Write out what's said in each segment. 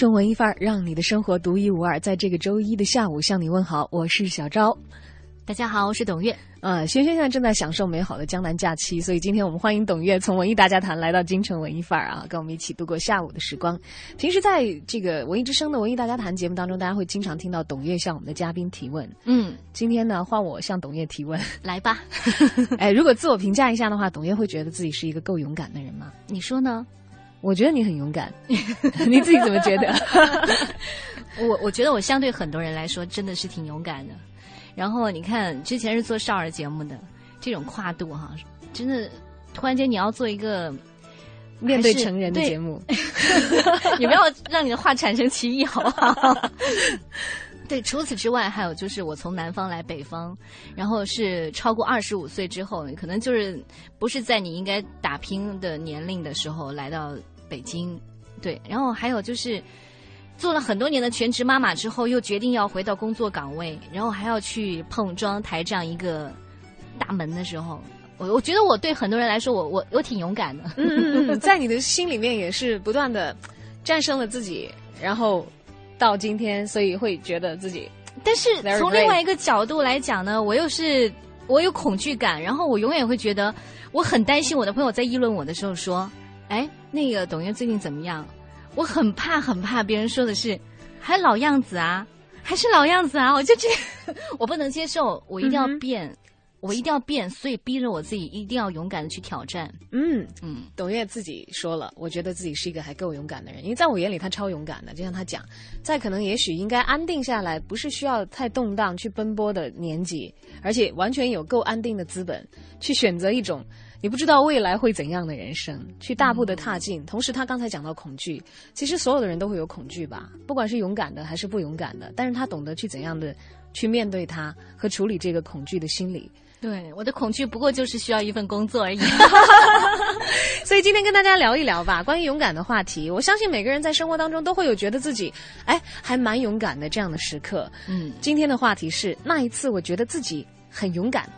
城文艺范儿，让你的生活独一无二。在这个周一的下午，向你问好，我是小昭。大家好，我是董月。呃，轩轩现在正在享受美好的江南假期，所以今天我们欢迎董月从文艺大家谈来到京城文艺范儿啊，跟我们一起度过下午的时光。平时在这个文艺之声的文艺大家谈节目当中，大家会经常听到董月向我们的嘉宾提问。嗯，今天呢，换我向董月提问，来吧。哎，如果自我评价一下的话，董月会觉得自己是一个够勇敢的人吗？你说呢？我觉得你很勇敢，你自己怎么觉得？我我觉得我相对很多人来说真的是挺勇敢的。然后你看，之前是做少儿节目的，这种跨度哈，真的，突然间你要做一个面对成人的节目，你不要让你的话产生歧义，好不好？对，除此之外，还有就是我从南方来北方，然后是超过二十五岁之后，可能就是不是在你应该打拼的年龄的时候来到北京，对，然后还有就是。做了很多年的全职妈妈之后，又决定要回到工作岗位，然后还要去碰妆台这样一个大门的时候，我我觉得我对很多人来说，我我我挺勇敢的。嗯嗯嗯，在你的心里面也是不断的战胜了自己，然后到今天，所以会觉得自己。但是从另外一个角度来讲呢，我又是我有恐惧感，然后我永远会觉得我很担心我的朋友在议论我的时候说：“哎，那个董月最近怎么样？”我很怕，很怕别人说的是，还老样子啊，还是老样子啊，我就这，我不能接受，我一定要变，我一定要变，所以逼着我自己一定要勇敢的去挑战。嗯嗯，董月自己说了，我觉得自己是一个还够勇敢的人，因为在我眼里他超勇敢的，就像他讲，在可能也许应该安定下来，不是需要太动荡去奔波的年纪，而且完全有够安定的资本，去选择一种。你不知道未来会怎样的人生，去大步的踏进。同时，他刚才讲到恐惧，其实所有的人都会有恐惧吧，不管是勇敢的还是不勇敢的。但是他懂得去怎样的去面对它和处理这个恐惧的心理。对，我的恐惧不过就是需要一份工作而已。所以今天跟大家聊一聊吧，关于勇敢的话题。我相信每个人在生活当中都会有觉得自己，哎，还蛮勇敢的这样的时刻。嗯，今天的话题是那一次我觉得自己很勇敢。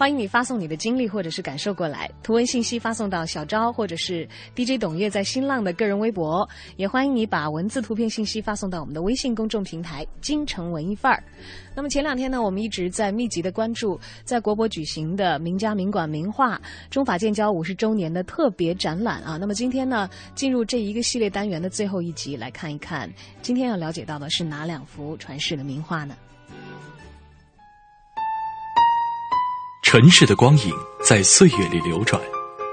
欢迎你发送你的经历或者是感受过来，图文信息发送到小昭或者是 DJ 董月在新浪的个人微博，也欢迎你把文字、图片信息发送到我们的微信公众平台“京城文艺范儿”。那么前两天呢，我们一直在密集的关注在国博举行的名家名馆名画中法建交五十周年的特别展览啊。那么今天呢，进入这一个系列单元的最后一集，来看一看今天要了解到的是哪两幅传世的名画呢？尘世的光影在岁月里流转，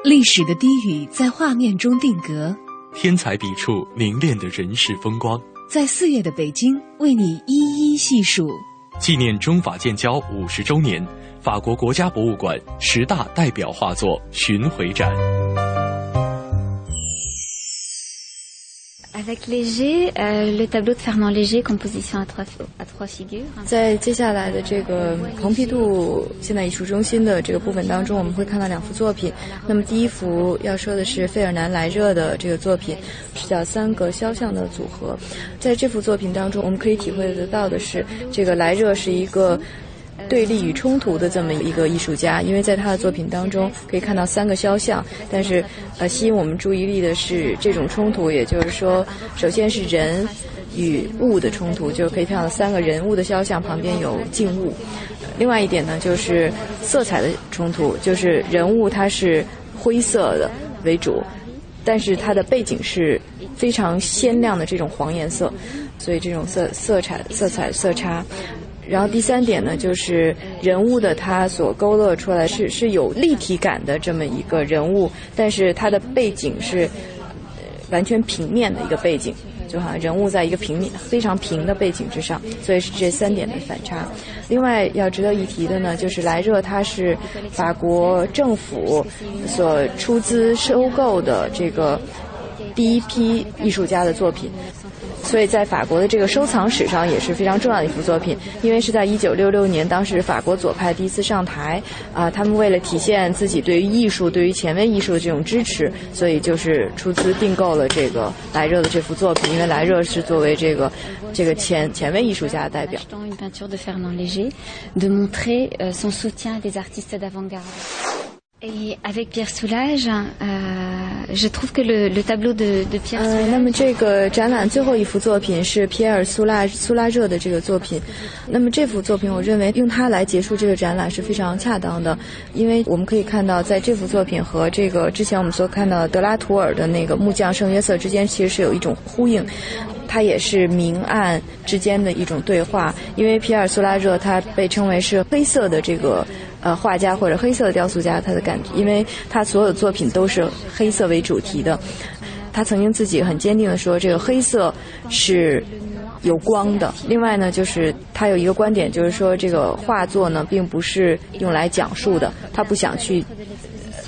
历史的低语在画面中定格，天才笔触凝练的人世风光，在四月的北京为你一一细数。纪念中法建交五十周年，法国国家博物馆十大代表画作巡回展。在接下来的这个蓬皮杜现代艺术中心的这个部分当中，我们会看到两幅作品。那么第一幅要说的是费尔南莱热的这个作品，是叫三个肖像的组合。在这幅作品当中，我们可以体会得到的是，这个莱热是一个。对立与冲突的这么一个艺术家，因为在他的作品当中可以看到三个肖像，但是呃吸引我们注意力的是这种冲突，也就是说，首先是人与物的冲突，就是可以看到三个人物的肖像旁边有静物。另外一点呢，就是色彩的冲突，就是人物它是灰色的为主，但是它的背景是非常鲜亮的这种黄颜色，所以这种色色彩色彩色差。然后第三点呢，就是人物的他所勾勒出来是是有立体感的这么一个人物，但是他的背景是完全平面的一个背景，就好像人物在一个平面非常平的背景之上，所以是这三点的反差。另外要值得一提的呢，就是莱热他是法国政府所出资收购的这个第一批艺术家的作品。所以在法国的这个收藏史上也是非常重要的一幅作品，因为是在一九六六年，当时法国左派第一次上台，啊，他们为了体现自己对于艺术、对于前卫艺术的这种支持，所以就是出资订购了这个莱热的这幅作品，因为莱热是作为这个这个前前卫艺术家的代表。Euh. 呃，那么这个展览最后一幅作品是皮埃尔·苏拉苏拉热的这个作品。那么这幅作品，我认为用它来结束这个展览是非常恰当的，因为我们可以看到，在这幅作品和这个之前我们所看到的德拉图尔的那个木匠圣约瑟之间，其实是有一种呼应。它也是明暗之间的一种对话，因为皮埃尔·苏拉热他被称为是黑色的这个。呃，画家或者黑色的雕塑家，他的感觉，因为他所有的作品都是黑色为主题的。他曾经自己很坚定的说，这个黑色是有光的。另外呢，就是他有一个观点，就是说这个画作呢，并不是用来讲述的，他不想去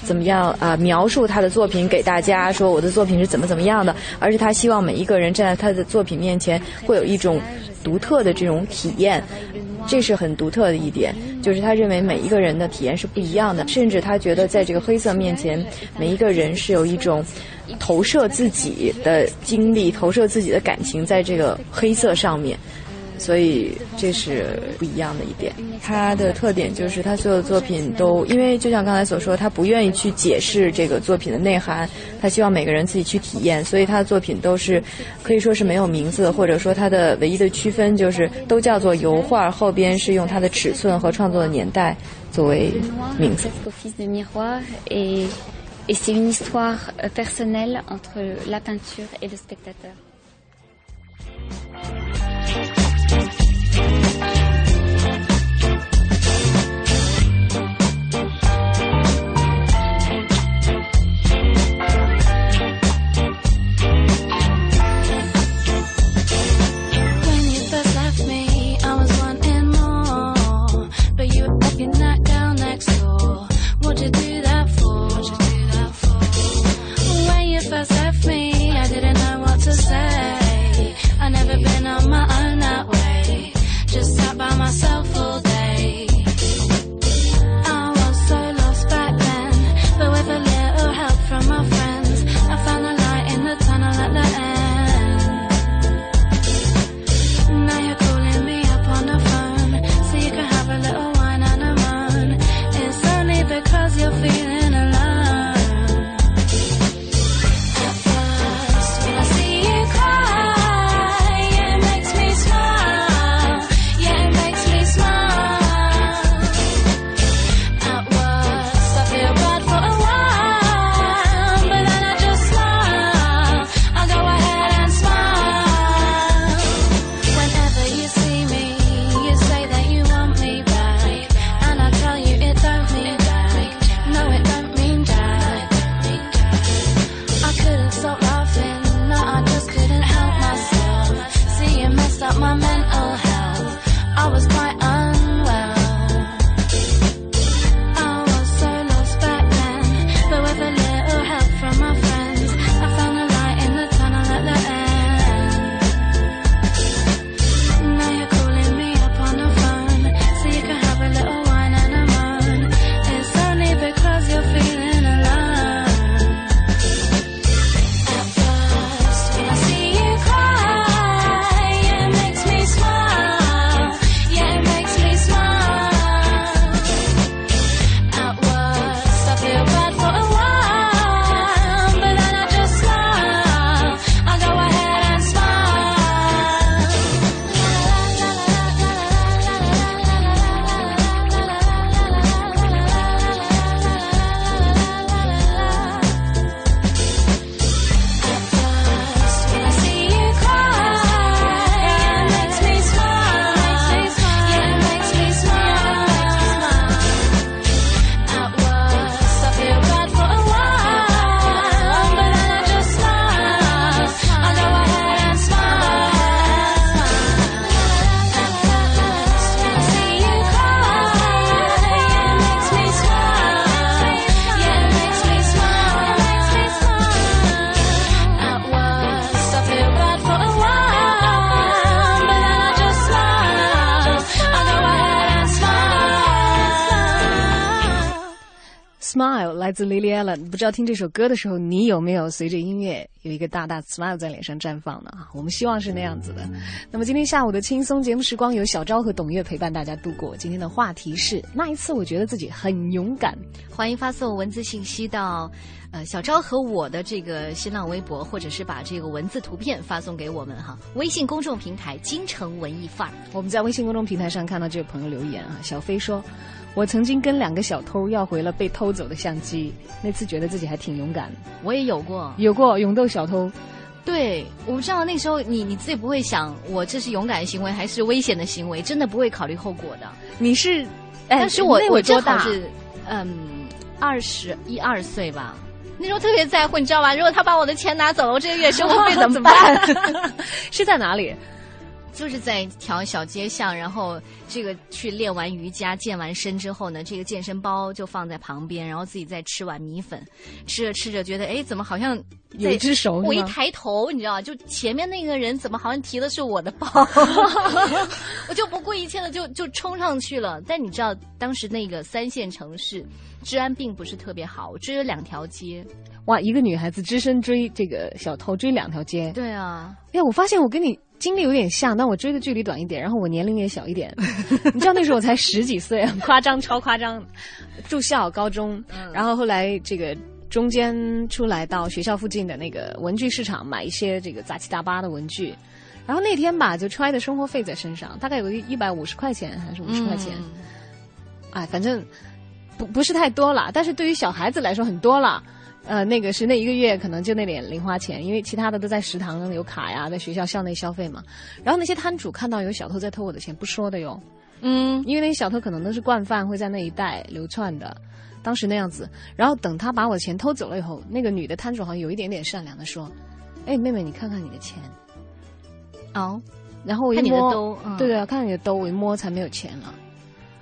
怎么样啊描述他的作品给大家说我的作品是怎么怎么样的，而是他希望每一个人站在他的作品面前，会有一种独特的这种体验。这是很独特的一点，就是他认为每一个人的体验是不一样的，甚至他觉得在这个黑色面前，每一个人是有一种投射自己的经历、投射自己的感情在这个黑色上面。所以这是不一样的一点。他的特点就是他所有的作品都，因为就像刚才所说，他不愿意去解释这个作品的内涵，他希望每个人自己去体验。所以他的作品都是可以说是没有名字，或者说他的唯一的区分就是都叫做油画，后边是用它的尺寸和创作的年代作为名字。Thank you. Lily Allen，不知道听这首歌的时候，你有没有随着音乐有一个大大 smile 在脸上绽放呢？我们希望是那样子的。那么今天下午的轻松节目时光，由小昭和董月陪伴大家度过。今天的话题是那一次，我觉得自己很勇敢。欢迎发送文字信息到呃小昭和我的这个新浪微博，或者是把这个文字图片发送给我们哈。微信公众平台“京城文艺范儿”，我们在微信公众平台上看到这位朋友留言啊，小飞说。我曾经跟两个小偷要回了被偷走的相机，那次觉得自己还挺勇敢。我也有过，有过勇斗小偷。对，我不知道那时候你你自己不会想，我这是勇敢的行为还是危险的行为？真的不会考虑后果的。你是，但是我我正好是，嗯，二十一二岁吧，那时候特别在乎，你知道吧？如果他把我的钱拿走了，我这个月生活费 怎么办？是在哪里？就是在一条小街巷，然后这个去练完瑜伽、健完身之后呢，这个健身包就放在旁边，然后自己再吃碗米粉，吃着吃着觉得，哎，怎么好像有一只手？我一抬头，你知道，就前面那个人怎么好像提的是我的包？我就不顾一切的就就冲上去了。但你知道，当时那个三线城市治安并不是特别好，只有两条街。哇，一个女孩子只身追这个小偷，追两条街。对啊，哎，我发现我跟你。经历有点像，但我追的距离短一点，然后我年龄也小一点。你知道那时候我才十几岁，很 夸张，超夸张。住校高中，然后后来这个中间出来到学校附近的那个文具市场买一些这个杂七杂八的文具，然后那天吧就揣的生活费在身上，大概有个一百五十块钱还是五十块钱。哎，反正不不是太多了，但是对于小孩子来说很多了。呃，那个是那一个月可能就那点零花钱，因为其他的都在食堂有卡呀，在学校校内消费嘛。然后那些摊主看到有小偷在偷我的钱，不说的哟。嗯，因为那些小偷可能都是惯犯，会在那一带流窜的。当时那样子，然后等他把我钱偷走了以后，那个女的摊主好像有一点点善良的说：“哎，妹妹，你看看你的钱。”哦，然后我一摸，对对，看你的兜，我一摸才没有钱了。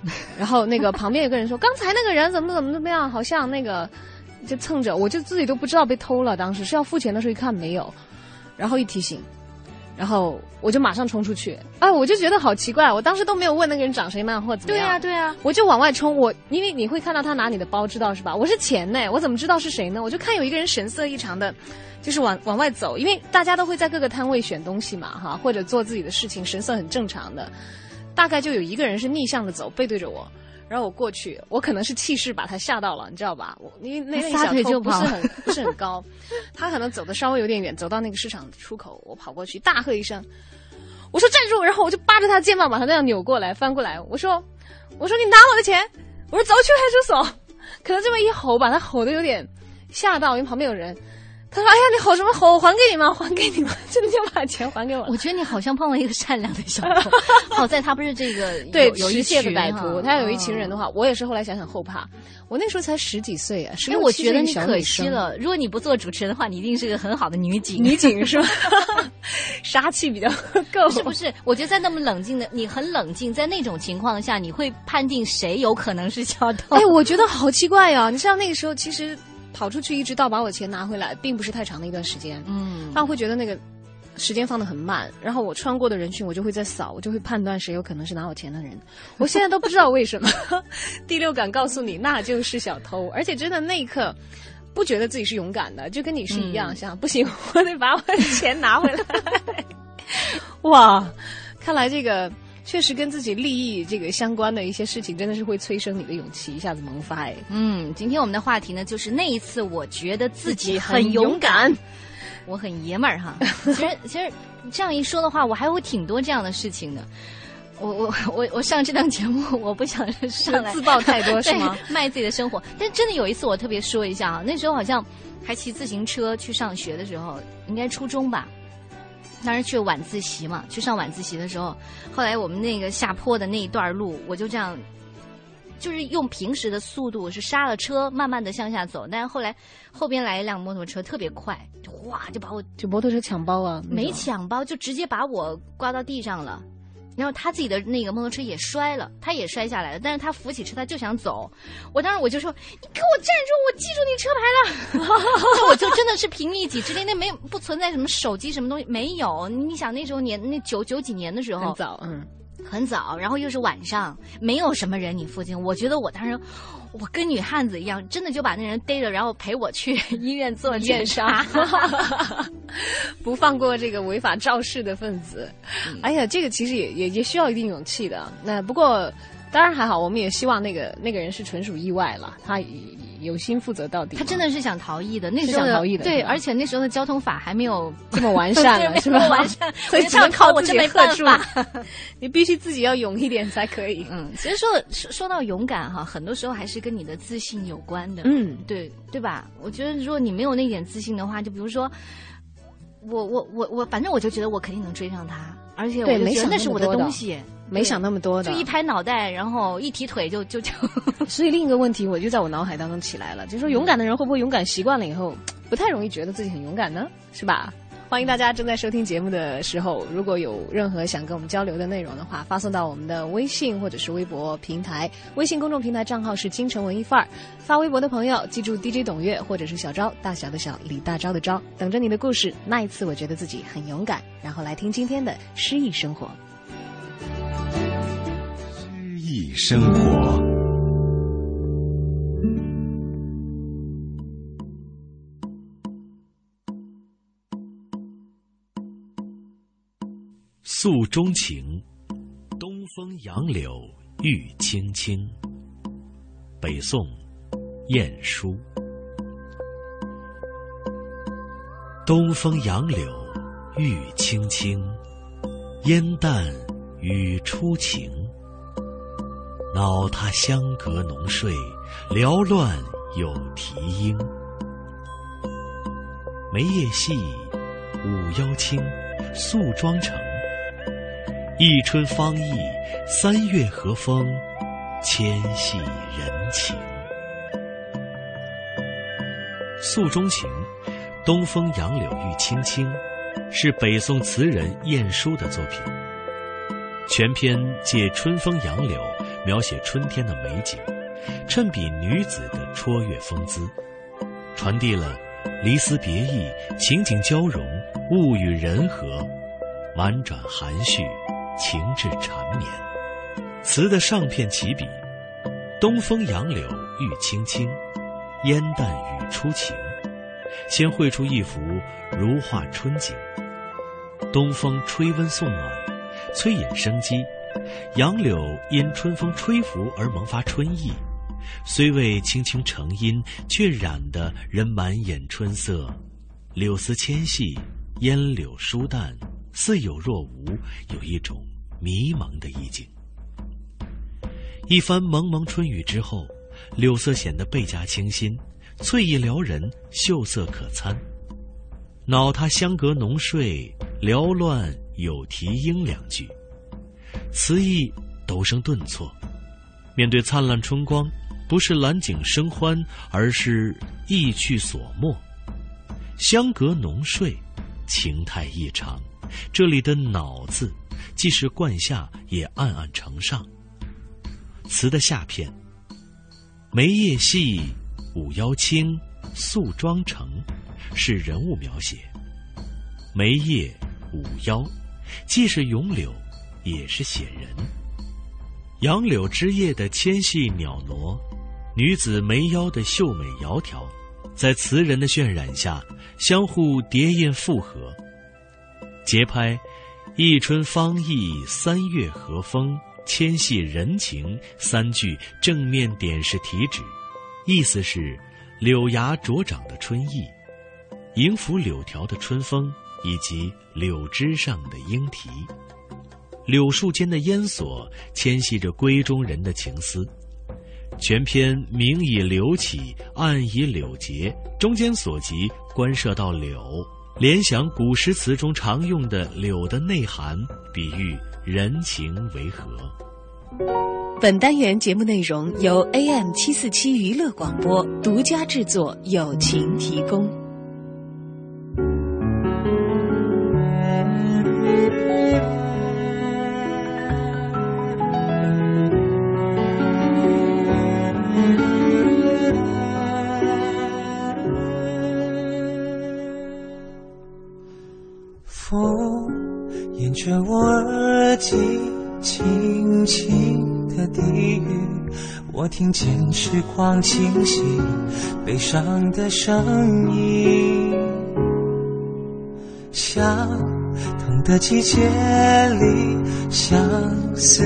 然后那个旁边有个人说：“刚才那个人怎么怎么怎么样，好像那个。”就蹭着，我就自己都不知道被偷了。当时是要付钱的时候一看没有，然后一提醒，然后我就马上冲出去。哎，我就觉得好奇怪，我当时都没有问那个人长谁慢或怎么样。对呀，对呀，我就往外冲。我因为你会看到他拿你的包，知道是吧？我是钱呢，我怎么知道是谁呢？我就看有一个人神色异常的，就是往往外走，因为大家都会在各个摊位选东西嘛，哈，或者做自己的事情，神色很正常的。大概就有一个人是逆向的走，背对着我。然后我过去，我可能是气势把他吓到了，你知道吧？我因为那那小偷不是很不是很高，他可能走的稍微有点远，走到那个市场出口，我跑过去大喝一声，我说站住！然后我就扒着他肩膀把他那样扭过来翻过来，我说我说你拿我的钱，我说走去派出所。可能这么一吼，把他吼的有点吓到，因为旁边有人。他说：“哎呀，你好什么吼？还给你吗？还给你吗？真的就把钱还给我。”我觉得你好像碰了一个善良的小偷。好在他不是这个对有一些歹徒，他有一群人的话，我也是后来想想后怕。我那时候才十几岁啊，因为我觉得你可惜了。如果你不做主持人的话，你一定是个很好的女警。女警是吧？杀气比较够。是不是？我觉得在那么冷静的，你很冷静，在那种情况下，你会判定谁有可能是小偷？哎，我觉得好奇怪呀！你知道那个时候其实。跑出去一直到把我钱拿回来，并不是太长的一段时间。嗯，但我会觉得那个时间放的很慢。然后我穿过的人群，我就会在扫，我就会判断谁有可能是拿我钱的人。我现在都不知道为什么，第六感告诉你那就是小偷。而且真的那一刻，不觉得自己是勇敢的，就跟你是一样，想不行，我得把我的钱拿回来。哇，看来这个。确实跟自己利益这个相关的一些事情，真的是会催生你的勇气，一下子萌发哎。嗯，今天我们的话题呢，就是那一次我觉得自己很勇敢，我很爷们儿哈。其实其实这样一说的话，我还有挺多这样的事情的。我我我我上这档节目，我不想上来自曝太多是吗？卖自己的生活。但真的有一次，我特别说一下啊，那时候好像还骑自行车去上学的时候，应该初中吧。当时去晚自习嘛，去上晚自习的时候，后来我们那个下坡的那一段路，我就这样，就是用平时的速度是刹了车，慢慢的向下走。但是后来后边来一辆摩托车，特别快，就哗就把我就摩托车抢包啊，没抢包，就直接把我刮到地上了。然后他自己的那个摩托车也摔了，他也摔下来了。但是他扶起车，他就想走。我当时我就说：“你给我站住！我记住你车牌了。”我就真的是凭一己之力，那没不存在什么手机什么东西，没有。你想那时候年那九九几年的时候，很早，嗯，很早，然后又是晚上，没有什么人你附近，我觉得我当时。我跟女汉子一样，真的就把那人逮着，然后陪我去 医院做检查，不放过这个违法肇事的分子。哎呀，这个其实也也也需要一定勇气的。那不过当然还好，我们也希望那个那个人是纯属意外了，他。有心负责到底，他真的是想逃逸的。那时候逃逸的，对，而且那时候的交通法还没有这么完善 了，是吧？完善，所以只能靠自己喝住。你必须自己要勇一点才可以。嗯，其实说说说到勇敢哈，很多时候还是跟你的自信有关的。嗯，对，对吧？我觉得如果你没有那点自信的话，就比如说，我我我我，反正我就觉得我肯定能追上他，而且我就觉得那是我的东西。没想那么多的，就一拍脑袋，然后一提腿就就就。所以另一个问题，我就在我脑海当中起来了，就是说勇敢的人会不会勇敢习惯了以后，不太容易觉得自己很勇敢呢？是吧？欢迎大家正在收听节目的时候，如果有任何想跟我们交流的内容的话，发送到我们的微信或者是微博平台。微信公众平台账号是京城文艺范儿。发微博的朋友，记住 DJ 董月或者是小昭，大小的小，李大钊的昭，等着你的故事。那一次我觉得自己很勇敢，然后来听今天的诗意生活。生活，诉衷情，东风杨柳玉青青。北宋，晏殊。东风杨柳玉青青，烟淡雨初晴。恼他相隔浓睡，缭乱有啼莺。梅叶细，舞腰轻，素妆成。一春芳意，三月和风，牵系人情。诉衷情，东风杨柳玉青青，是北宋词人晏殊的作品。全篇借春风杨柳。描写春天的美景，衬比女子的绰约风姿，传递了离思别意、情景交融、物与人和，婉转含蓄，情致缠绵。词的上片起笔，东风杨柳玉青青，烟淡雨初晴，先绘出一幅如画春景。东风吹温送暖，催引生机。杨柳因春风吹拂而萌发春意，虽未轻轻成荫，却染得人满眼春色。柳丝纤细，烟柳疏淡，似有若无，有一种迷茫的意境。一番蒙蒙春雨之后，柳色显得倍加清新，翠意撩人，秀色可餐。恼他香阁浓睡，缭乱有啼莺两句。词意陡生顿挫，面对灿烂春光，不是揽景生欢，而是意趣所没。相隔浓睡，情态异常。这里的“恼”字，既是冠下，也暗暗承上。词的下片，梅叶细，舞腰轻，素妆成，是人物描写。梅叶舞腰，既是咏柳。也是写人，杨柳枝叶的纤细袅娜，女子眉腰的秀美窈窕，在词人的渲染下，相互叠印复合。节拍，一春芳意，三月和风，纤细人情，三句正面点示题旨，意思是柳芽茁长的春意，迎拂柳条的春风，以及柳枝上的莺啼。柳树间的烟锁牵系着闺中人的情思，全篇明以柳起，暗以柳结，中间所及关涉到柳，联想古诗词中常用的柳的内涵，比喻人情为和。本单元节目内容由 AM 七四七娱乐广播独家制作，友情提供。我耳机轻轻的低语，我听见时光清晰，悲伤的声音。相同的季节里，相似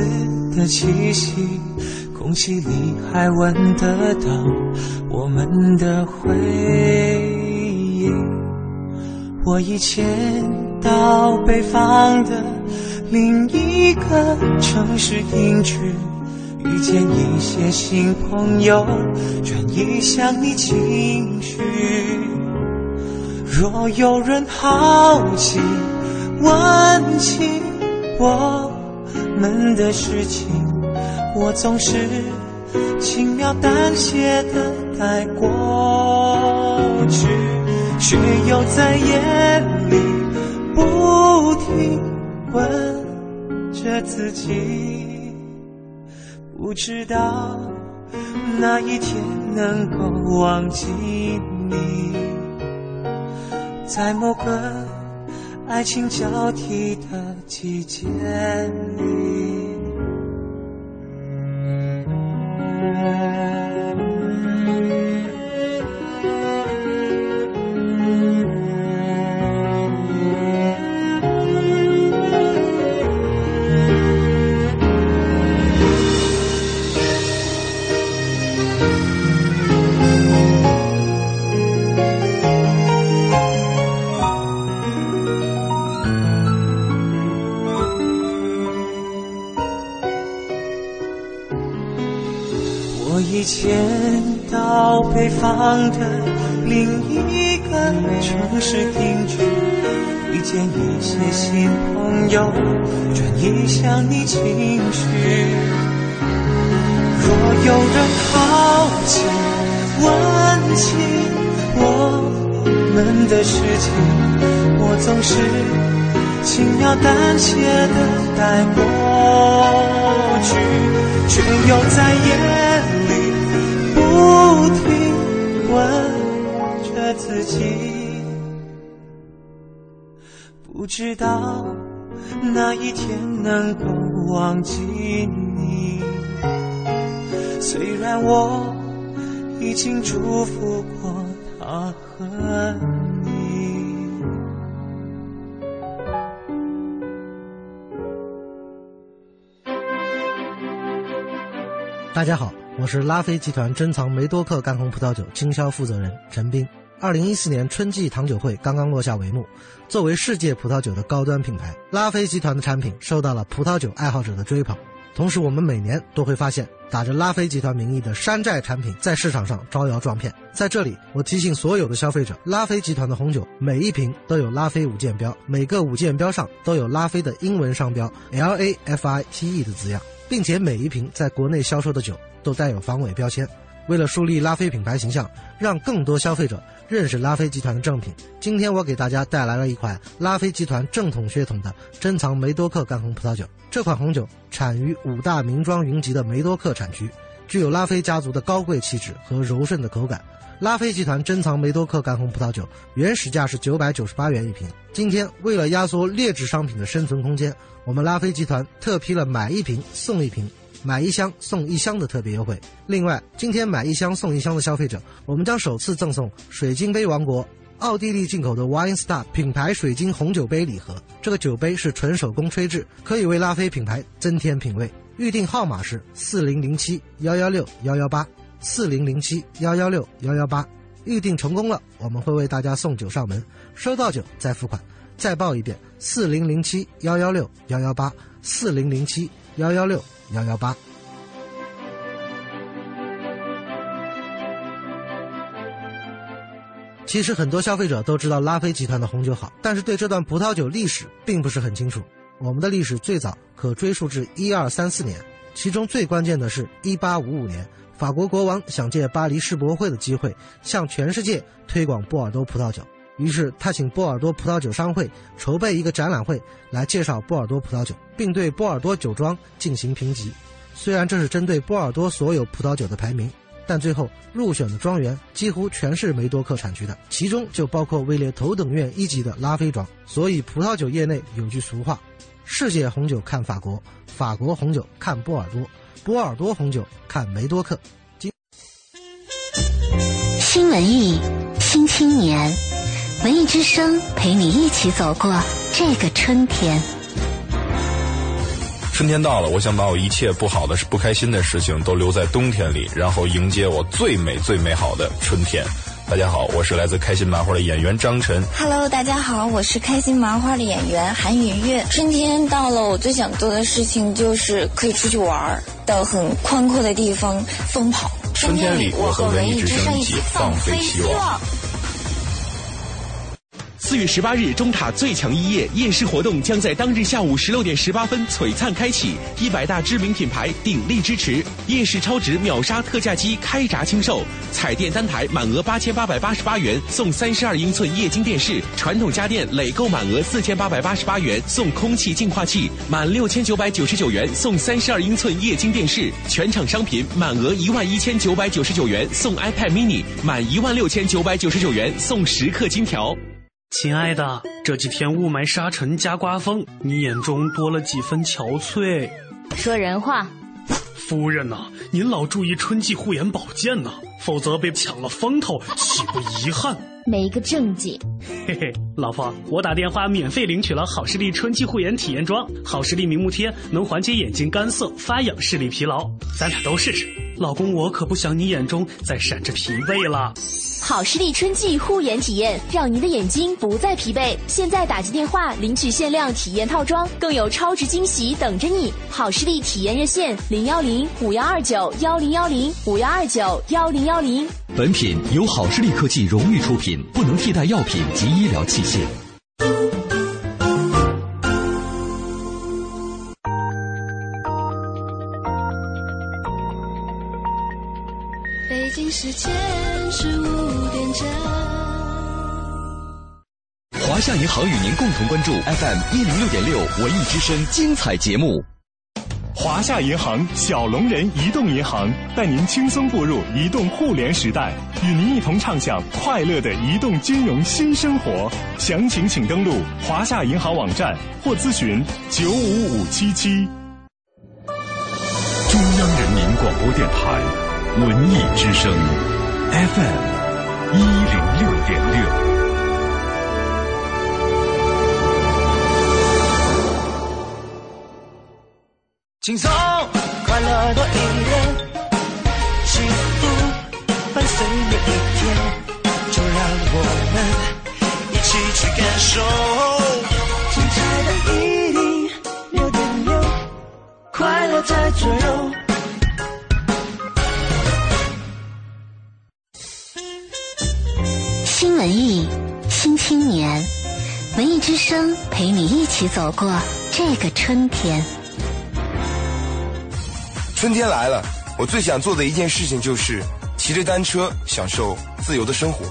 的气息，空气里还闻得到我们的回忆。我以前到北方的另一个城市定居，遇见一些新朋友，转移向你情绪。若有人好奇问起我们的事情，我总是轻描淡写的带过去，却又在夜里不停问着自己，不知道哪一天能够忘记你。在某个爱情交替的季节里。让你情绪。若有人好奇问起我们的事情，我总是轻描淡写的带过去，却又在夜里。不停问着自己，不知道哪一天能够忘记你。虽然我已经祝福过他和你。大家好。我是拉菲集团珍藏梅多克干红葡萄酒经销负责人陈斌。二零一四年春季糖酒会刚刚落下帷幕，作为世界葡萄酒的高端品牌，拉菲集团的产品受到了葡萄酒爱好者的追捧。同时，我们每年都会发现打着拉菲集团名义的山寨产品在市场上招摇撞骗。在这里，我提醒所有的消费者，拉菲集团的红酒每一瓶都有拉菲五件标，每个五件标上都有拉菲的英文商标 L A F I T E 的字样，并且每一瓶在国内销售的酒。都带有防伪标签。为了树立拉菲品牌形象，让更多消费者认识拉菲集团的正品，今天我给大家带来了一款拉菲集团正统血统的珍藏梅多克干红葡萄酒。这款红酒产于五大名庄云集的梅多克产区，具有拉菲家族的高贵气质和柔顺的口感。拉菲集团珍藏梅多克干红葡萄酒原始价是九百九十八元一瓶，今天为了压缩劣质商品的生存空间，我们拉菲集团特批了买一瓶送一瓶。买一箱送一箱的特别优惠。另外，今天买一箱送一箱的消费者，我们将首次赠送水晶杯王国奥地利进口的 Wine Star 品牌水晶红酒杯礼盒。这个酒杯是纯手工吹制，可以为拉菲品牌增添品味。预定号码是四零零七幺幺六幺幺八四零零七幺幺六幺幺八。预定成功了，我们会为大家送酒上门，收到酒再付款。再报一遍：四零零七幺幺六幺幺八四零零七幺幺六。幺幺八。其实很多消费者都知道拉菲集团的红酒好，但是对这段葡萄酒历史并不是很清楚。我们的历史最早可追溯至一二三四年，其中最关键的是一八五五年，法国国王想借巴黎世博会的机会向全世界推广波尔多葡萄酒。于是他请波尔多葡萄酒商会筹备一个展览会，来介绍波尔多葡萄酒，并对波尔多酒庄进行评级。虽然这是针对波尔多所有葡萄酒的排名，但最后入选的庄园几乎全是梅多克产区的，其中就包括位列头等院一级的拉菲庄。所以葡萄酒业内有句俗话：“世界红酒看法国，法国红酒看波尔多，波尔多红酒看梅多克。新文艺，新青年，文艺之声陪你一起走过这个春天。春天到了，我想把我一切不好的、不开心的事情都留在冬天里，然后迎接我最美、最美好的春天。大家好，我是来自开心麻花的演员张晨。Hello，大家好，我是开心麻花的演员韩云月。春天到了，我最想做的事情就是可以出去玩，到很宽阔的地方疯跑。春天里，我和文艺之声一起放飞希望。四月十八日，中塔最强一夜夜市活动将在当日下午十六点十八分璀璨开启，一百大知名品牌鼎力支持，夜市超值秒杀特价机开闸清售，彩电单台满额八千八百八十八元送三十二英寸液晶电视，传统家电累购满额四千八百八十八元送空气净化器，满六千九百九十九元送三十二英寸液晶电视，全场商品满额一万一千九百九十九元送 iPad mini，满一万六千九百九十九元送十克金条。亲爱的，这几天雾霾沙尘加刮风，你眼中多了几分憔悴。说人话，夫人呐，您老注意春季护眼保健呐，否则被抢了风头，岂不遗憾？没个正经。嘿嘿，老婆，我打电话免费领取了好视力春季护眼体验装，好视力明目贴能缓解眼睛干涩、发痒、视力疲劳，咱俩都试试。老公，我可不想你眼中再闪着疲惫了。好视力春季护眼体验，让您的眼睛不再疲惫。现在打进电话领取限量体验套装，更有超值惊喜等着你。好视力体验热线：零幺零五幺二九幺零幺零五幺二九幺零幺零。本品由好视力科技荣誉出品，不能替代药品及医疗器械。时间是五点整。华夏银行与您共同关注 FM 一零六点六文艺之声精彩节目。华夏银行小龙人移动银行带您轻松步入移动互联时代，与您一同畅享快乐的移动金融新生活。详情请登录华夏银行网站或咨询九五五七七。中央人民广播电台。文艺之声，FM 一零六点六。轻松快乐多一点，幸福伴随每一天，就让我们一起去感受。精彩的一零六点六，快乐在左右。文艺，新青年，文艺之声陪你一起走过这个春天。春天来了，我最想做的一件事情就是骑着单车享受自由的生活。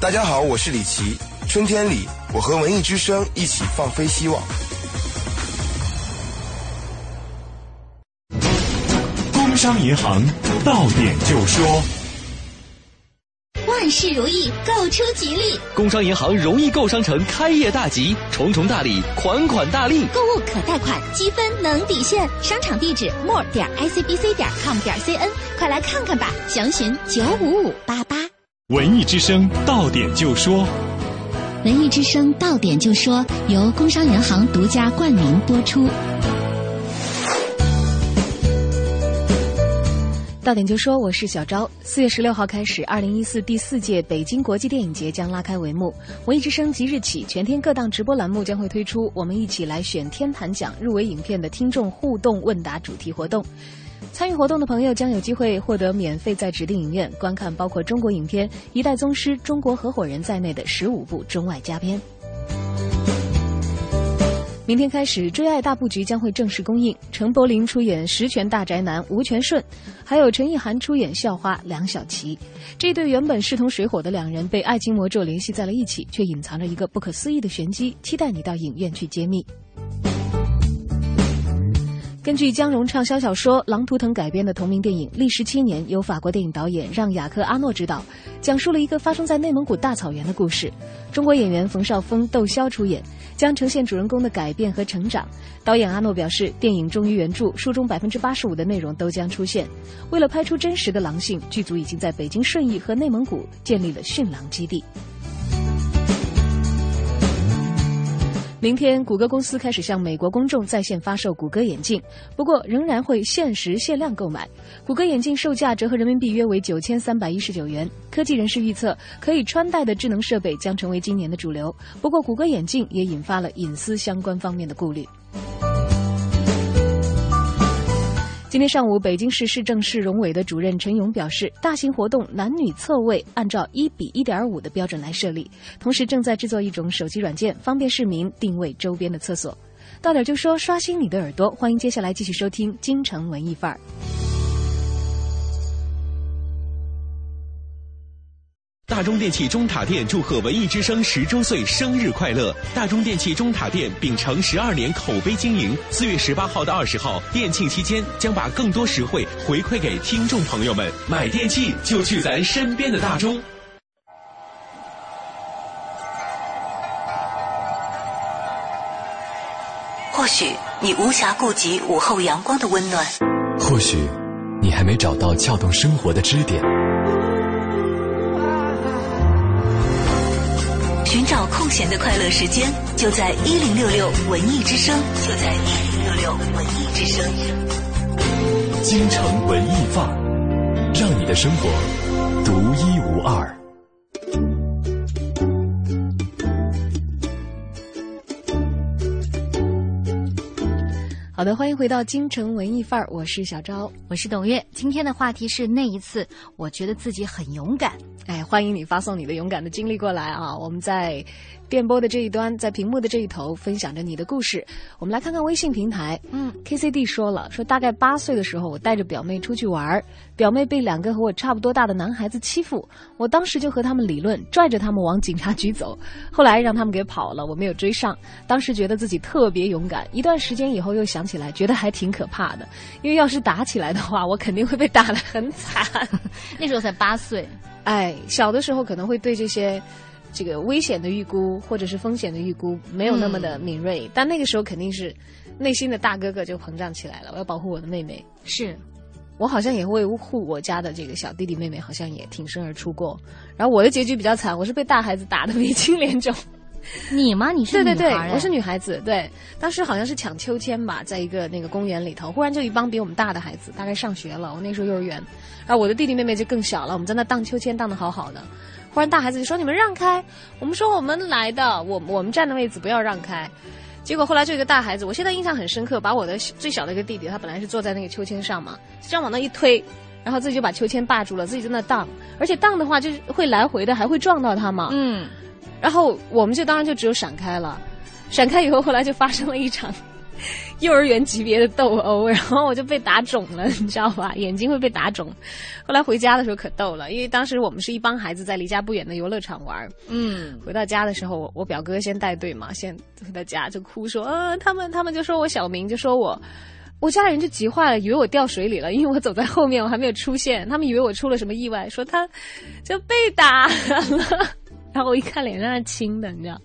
大家好，我是李琦。春天里，我和文艺之声一起放飞希望。工商银行到点就说。万事如意，购出吉利！工商银行容易购商城开业大吉，重重大礼，款款大利。购物可贷款，积分能抵现。商场地址：more 点 icbc 点 com 点 cn，快来看看吧！详询九五五八八。文艺之声到点就说，文艺之声到点就说，由工商银行独家冠名播出。到点就说，我是小昭。四月十六号开始，二零一四第四届北京国际电影节将拉开帷幕。文艺之声即日起，全天各档直播栏目将会推出“我们一起来选天坛奖”入围影片的听众互动问答主题活动。参与活动的朋友将有机会获得免费在指定影院观看包括中国影片《一代宗师》《中国合伙人》在内的十五部中外佳片。明天开始，《追爱大布局》将会正式公映。陈柏霖出演十全大宅男吴全顺，还有陈意涵出演校花梁小琪。这对原本势同水火的两人被爱情魔咒联系在了一起，却隐藏着一个不可思议的玄机。期待你到影院去揭秘。根据姜蓉畅销小说《狼图腾》改编的同名电影《历时七年》，由法国电影导演让·雅克·阿诺执导，讲述了一个发生在内蒙古大草原的故事。中国演员冯绍峰、窦骁出演，将呈现主人公的改变和成长。导演阿诺表示，电影忠于原著，书中百分之八十五的内容都将出现。为了拍出真实的狼性，剧组已经在北京顺义和内蒙古建立了驯狼基地。明天，谷歌公司开始向美国公众在线发售谷歌眼镜，不过仍然会限时限量购买。谷歌眼镜售价折合人民币约为九千三百一十九元。科技人士预测，可以穿戴的智能设备将成为今年的主流。不过，谷歌眼镜也引发了隐私相关方面的顾虑。今天上午，北京市市政市容委的主任陈勇表示，大型活动男女厕位按照一比一点五的标准来设立，同时正在制作一种手机软件，方便市民定位周边的厕所。到点就说，刷新你的耳朵，欢迎接下来继续收听《京城文艺范儿》。大中电器中塔店祝贺文艺之声十周岁生日快乐！大中电器中塔店秉承十二年口碑经营，四月十八号到二十号店庆期间，将把更多实惠回馈给听众朋友们。买电器就去咱身边的大中。或许你无暇顾及午后阳光的温暖，或许你还没找到撬动生活的支点。空闲的快乐时间，就在一零六六文艺之声，就在一零六六文艺之声。京城文艺范儿，让你的生活独一无二。好的，欢迎回到京城文艺范儿，我是小昭，我是董月。今天的话题是那一次，我觉得自己很勇敢。哎，欢迎你发送你的勇敢的经历过来啊！我们在电波的这一端，在屏幕的这一头分享着你的故事。我们来看看微信平台，嗯，KCD 说了，说大概八岁的时候，我带着表妹出去玩，表妹被两个和我差不多大的男孩子欺负，我当时就和他们理论，拽着他们往警察局走，后来让他们给跑了，我没有追上。当时觉得自己特别勇敢，一段时间以后又想起来，觉得还挺可怕的，因为要是打起来的话，我肯定会被打得很惨。那时候才八岁。哎，小的时候可能会对这些，这个危险的预估或者是风险的预估没有那么的敏锐，但那个时候肯定是内心的大哥哥就膨胀起来了。我要保护我的妹妹，是我好像也会护我家的这个小弟弟妹妹，好像也挺身而出过。然后我的结局比较惨，我是被大孩子打的 鼻青脸肿。你吗？你是对对对，我是女孩子。对，当时好像是抢秋千吧，在一个那个公园里头，忽然就一帮比我们大的孩子，大概上学了，我那时候幼儿园，然后我的弟弟妹妹就更小了，我们在那荡秋千，荡得好好的。忽然大孩子就说：“你们让开！”我们说：“我们来的，我我们站的位置不要让开。”结果后来就一个大孩子，我现在印象很深刻，把我的最小的一个弟弟，他本来是坐在那个秋千上嘛，这样往那一推，然后自己就把秋千霸住了，自己在那荡，而且荡的话就是会来回的，还会撞到他嘛。嗯。然后我们就当然就只有闪开了，闪开以后，后来就发生了一场 幼儿园级别的斗殴，然后我就被打肿了，你知道吧？眼睛会被打肿。后来回家的时候可逗了，因为当时我们是一帮孩子在离家不远的游乐场玩。嗯，回到家的时候，我我表哥先带队嘛，先回到家就哭说，嗯，他们他们就说我小名，就说我，我家里人就急坏了，以为我掉水里了，因为我走在后面，我还没有出现，他们以为我出了什么意外，说他就被打了。然后我一看脸上是青的，你知道？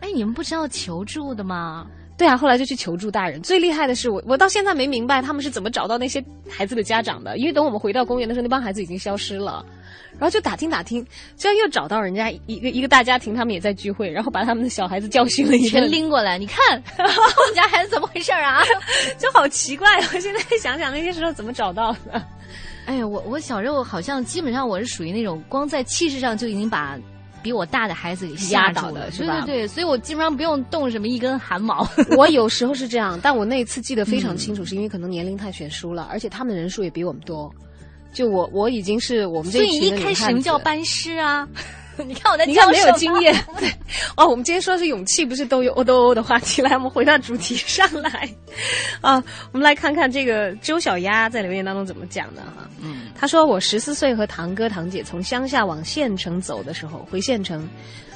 哎，你们不知道求助的吗？对啊，后来就去求助大人。最厉害的是我，我到现在没明白他们是怎么找到那些孩子的家长的。因为等我们回到公园的时候，那帮孩子已经消失了。然后就打听打听，居然又找到人家一个一个大家庭，他们也在聚会，然后把他们的小孩子教训了一全拎过来。你看 我们家孩子怎么回事啊？就好奇怪。我现在想想那些时候怎么找到的。哎呀，我我小时候好像基本上我是属于那种光在气势上就已经把。比我大的孩子给压倒的，是吧？对对对，所以我基本上不用动什么一根汗毛。我有时候是这样，但我那一次记得非常清楚，是因为可能年龄太悬殊了，而且他们人数也比我们多。就我，我已经是我们这群所以一开始什么叫班师啊？你看我在，你看没有经验。对，哦，我们今天说的是勇气，不是都有哦都哦的话题。来，我们回到主题上来。啊，我们来看看这个周小丫在留言当中怎么讲的哈。嗯，他说我十四岁和堂哥堂姐从乡下往县城走的时候，回县城，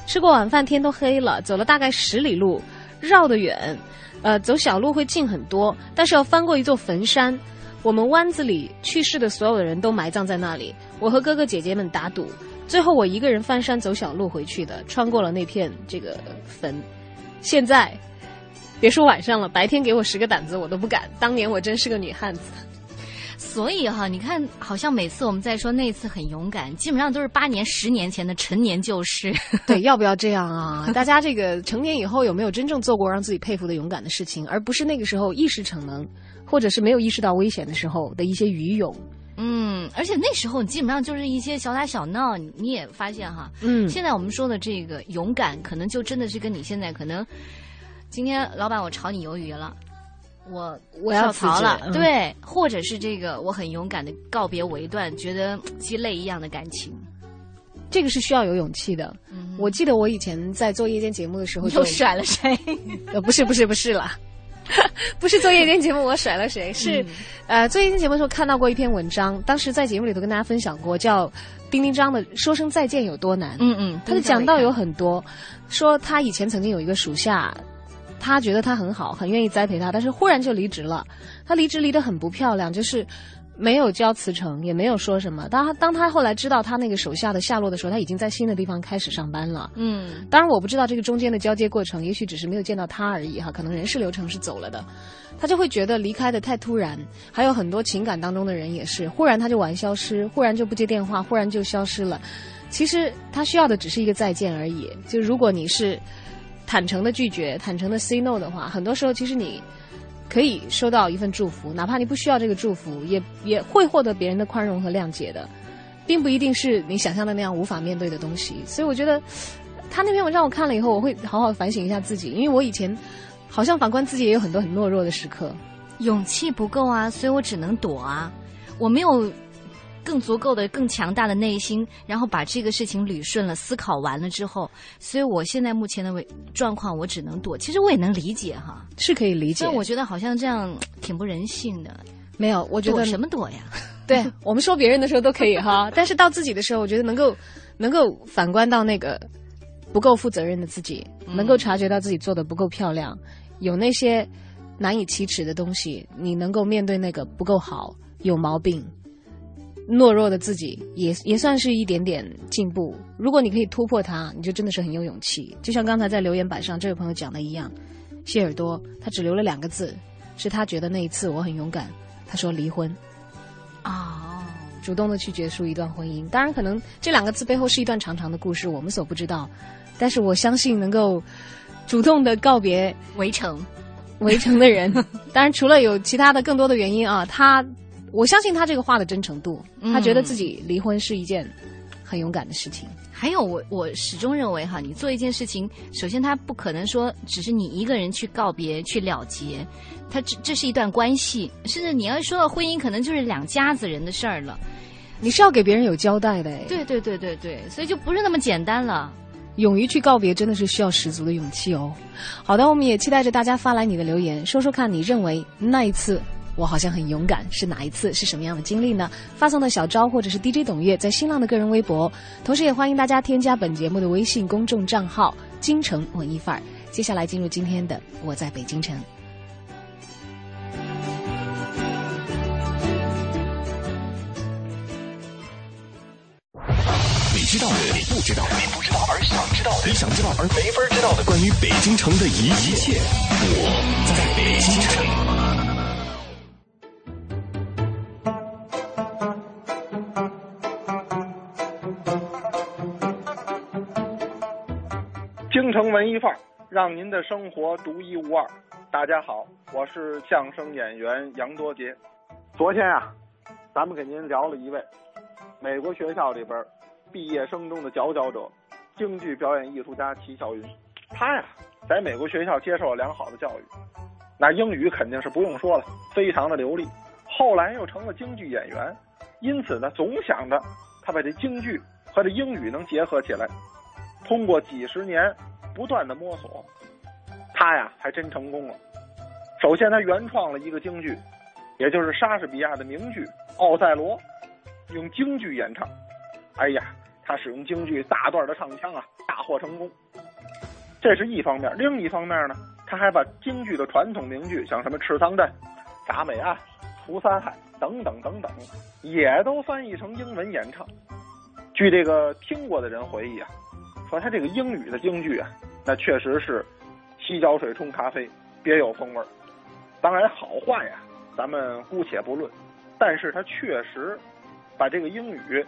吃过晚饭天都黑了，走了大概十里路，绕得远，呃，走小路会近很多，但是要翻过一座坟山。我们湾子里去世的所有的人都埋葬在那里。我和哥哥姐姐们打赌，最后我一个人翻山走小路回去的，穿过了那片这个坟。现在，别说晚上了，白天给我十个胆子我都不敢。当年我真是个女汉子。所以哈，你看，好像每次我们在说那次很勇敢，基本上都是八年、十年前的陈年旧事。对，要不要这样啊？大家这个成年以后有没有真正做过让自己佩服的勇敢的事情，而不是那个时候意识逞能，或者是没有意识到危险的时候的一些愚勇？嗯，而且那时候你基本上就是一些小打小闹，你也发现哈。嗯。现在我们说的这个勇敢，可能就真的是跟你现在可能，今天老板我炒你鱿鱼了。我我要逃了，对，或者是这个我很勇敢的告别我一段觉得鸡肋一样的感情，这个是需要有勇气的。我记得我以前在做夜间节目的时候，又甩了谁？呃，不是不是不是啦，不是做夜间节目我甩了谁？是呃做夜间节目的时候看到过一篇文章，当时在节目里头跟大家分享过，叫丁丁张的《说声再见有多难》。嗯嗯，他的讲到有很多，说他以前曾经有一个属下。他觉得他很好，很愿意栽培他，但是忽然就离职了。他离职离得很不漂亮，就是没有交辞呈，也没有说什么。当他当他后来知道他那个手下的下落的时候，他已经在新的地方开始上班了。嗯，当然我不知道这个中间的交接过程，也许只是没有见到他而已哈，可能人事流程是走了的。他就会觉得离开的太突然，还有很多情感当中的人也是，忽然他就玩消失，忽然就不接电话，忽然就消失了。其实他需要的只是一个再见而已。就如果你是。坦诚的拒绝，坦诚的 say no 的话，很多时候其实你可以收到一份祝福，哪怕你不需要这个祝福，也也会获得别人的宽容和谅解的，并不一定是你想象的那样无法面对的东西。所以我觉得他那篇文章我看了以后，我会好好反省一下自己，因为我以前好像反观自己也有很多很懦弱的时刻，勇气不够啊，所以我只能躲啊，我没有。更足够的、更强大的内心，然后把这个事情捋顺了，思考完了之后，所以我现在目前的状况，我只能躲。其实我也能理解哈，是可以理解。但我觉得好像这样挺不人性的。没有，我觉得什么躲呀？对我们说别人的时候都可以哈，但是到自己的时候，我觉得能够能够反观到那个不够负责任的自己，能够察觉到自己做的不够漂亮，有那些难以启齿的东西，你能够面对那个不够好、有毛病。懦弱的自己也也算是一点点进步。如果你可以突破它，你就真的是很有勇气。就像刚才在留言板上这位朋友讲的一样，谢耳朵他只留了两个字，是他觉得那一次我很勇敢。他说离婚，哦，主动的去结束一段婚姻。当然，可能这两个字背后是一段长长的故事，我们所不知道。但是我相信能够主动的告别围城，围城的人，当然除了有其他的更多的原因啊，他。我相信他这个话的真诚度，他觉得自己离婚是一件很勇敢的事情。还有，我我始终认为哈，你做一件事情，首先他不可能说只是你一个人去告别去了结，他这这是一段关系，甚至你要说到婚姻，可能就是两家子人的事儿了。你是要给别人有交代的，对对对对对，所以就不是那么简单了。勇于去告别，真的是需要十足的勇气哦。好的，我们也期待着大家发来你的留言，说说看你认为那一次。我好像很勇敢，是哪一次？是什么样的经历呢？发送的小昭或者是 DJ 董月在新浪的个人微博，同时也欢迎大家添加本节目的微信公众账号“京城文艺范儿”。接下来进入今天的我在北京城。你知道的，你不知道，你不知道而想知道的，你想知道而没法知道的，关于北京城的一切，我在北京城。京城文艺范儿，让您的生活独一无二。大家好，我是相声演员杨多杰。昨天啊，咱们给您聊了一位美国学校里边毕业生中的佼佼者——京剧表演艺术家齐小云。他呀，在美国学校接受了良好的教育，那英语肯定是不用说了，非常的流利。后来又成了京剧演员，因此呢，总想着他把这京剧和这英语能结合起来。通过几十年不断的摸索，他呀还真成功了。首先，他原创了一个京剧，也就是莎士比亚的名剧《奥赛罗》，用京剧演唱。哎呀，他使用京剧大段的唱腔啊，大获成功。这是一方面，另一方面呢，他还把京剧的传统名剧，像什么《赤桑镇》《铡美案》《除三害》等等等等，也都翻译成英文演唱。据这个听过的人回忆啊，说他这个英语的京剧啊，那确实是洗脚水冲咖啡，别有风味儿。当然好坏呀，咱们姑且不论，但是他确实把这个英语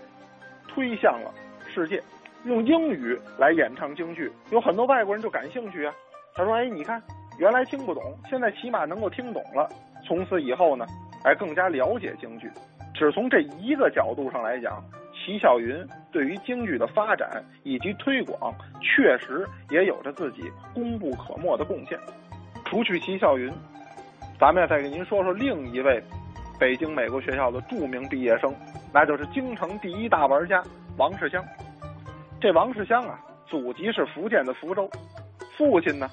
推向了世界，用英语来演唱京剧，有很多外国人就感兴趣啊。他说：“哎，你看，原来听不懂，现在起码能够听懂了。从此以后呢，哎，更加了解京剧。只从这一个角度上来讲，齐孝云对于京剧的发展以及推广，确实也有着自己功不可没的贡献。除去齐孝云，咱们再给您说说另一位北京美国学校的著名毕业生，那就是京城第一大玩家王世襄。这王世襄啊，祖籍是福建的福州。”父亲呢，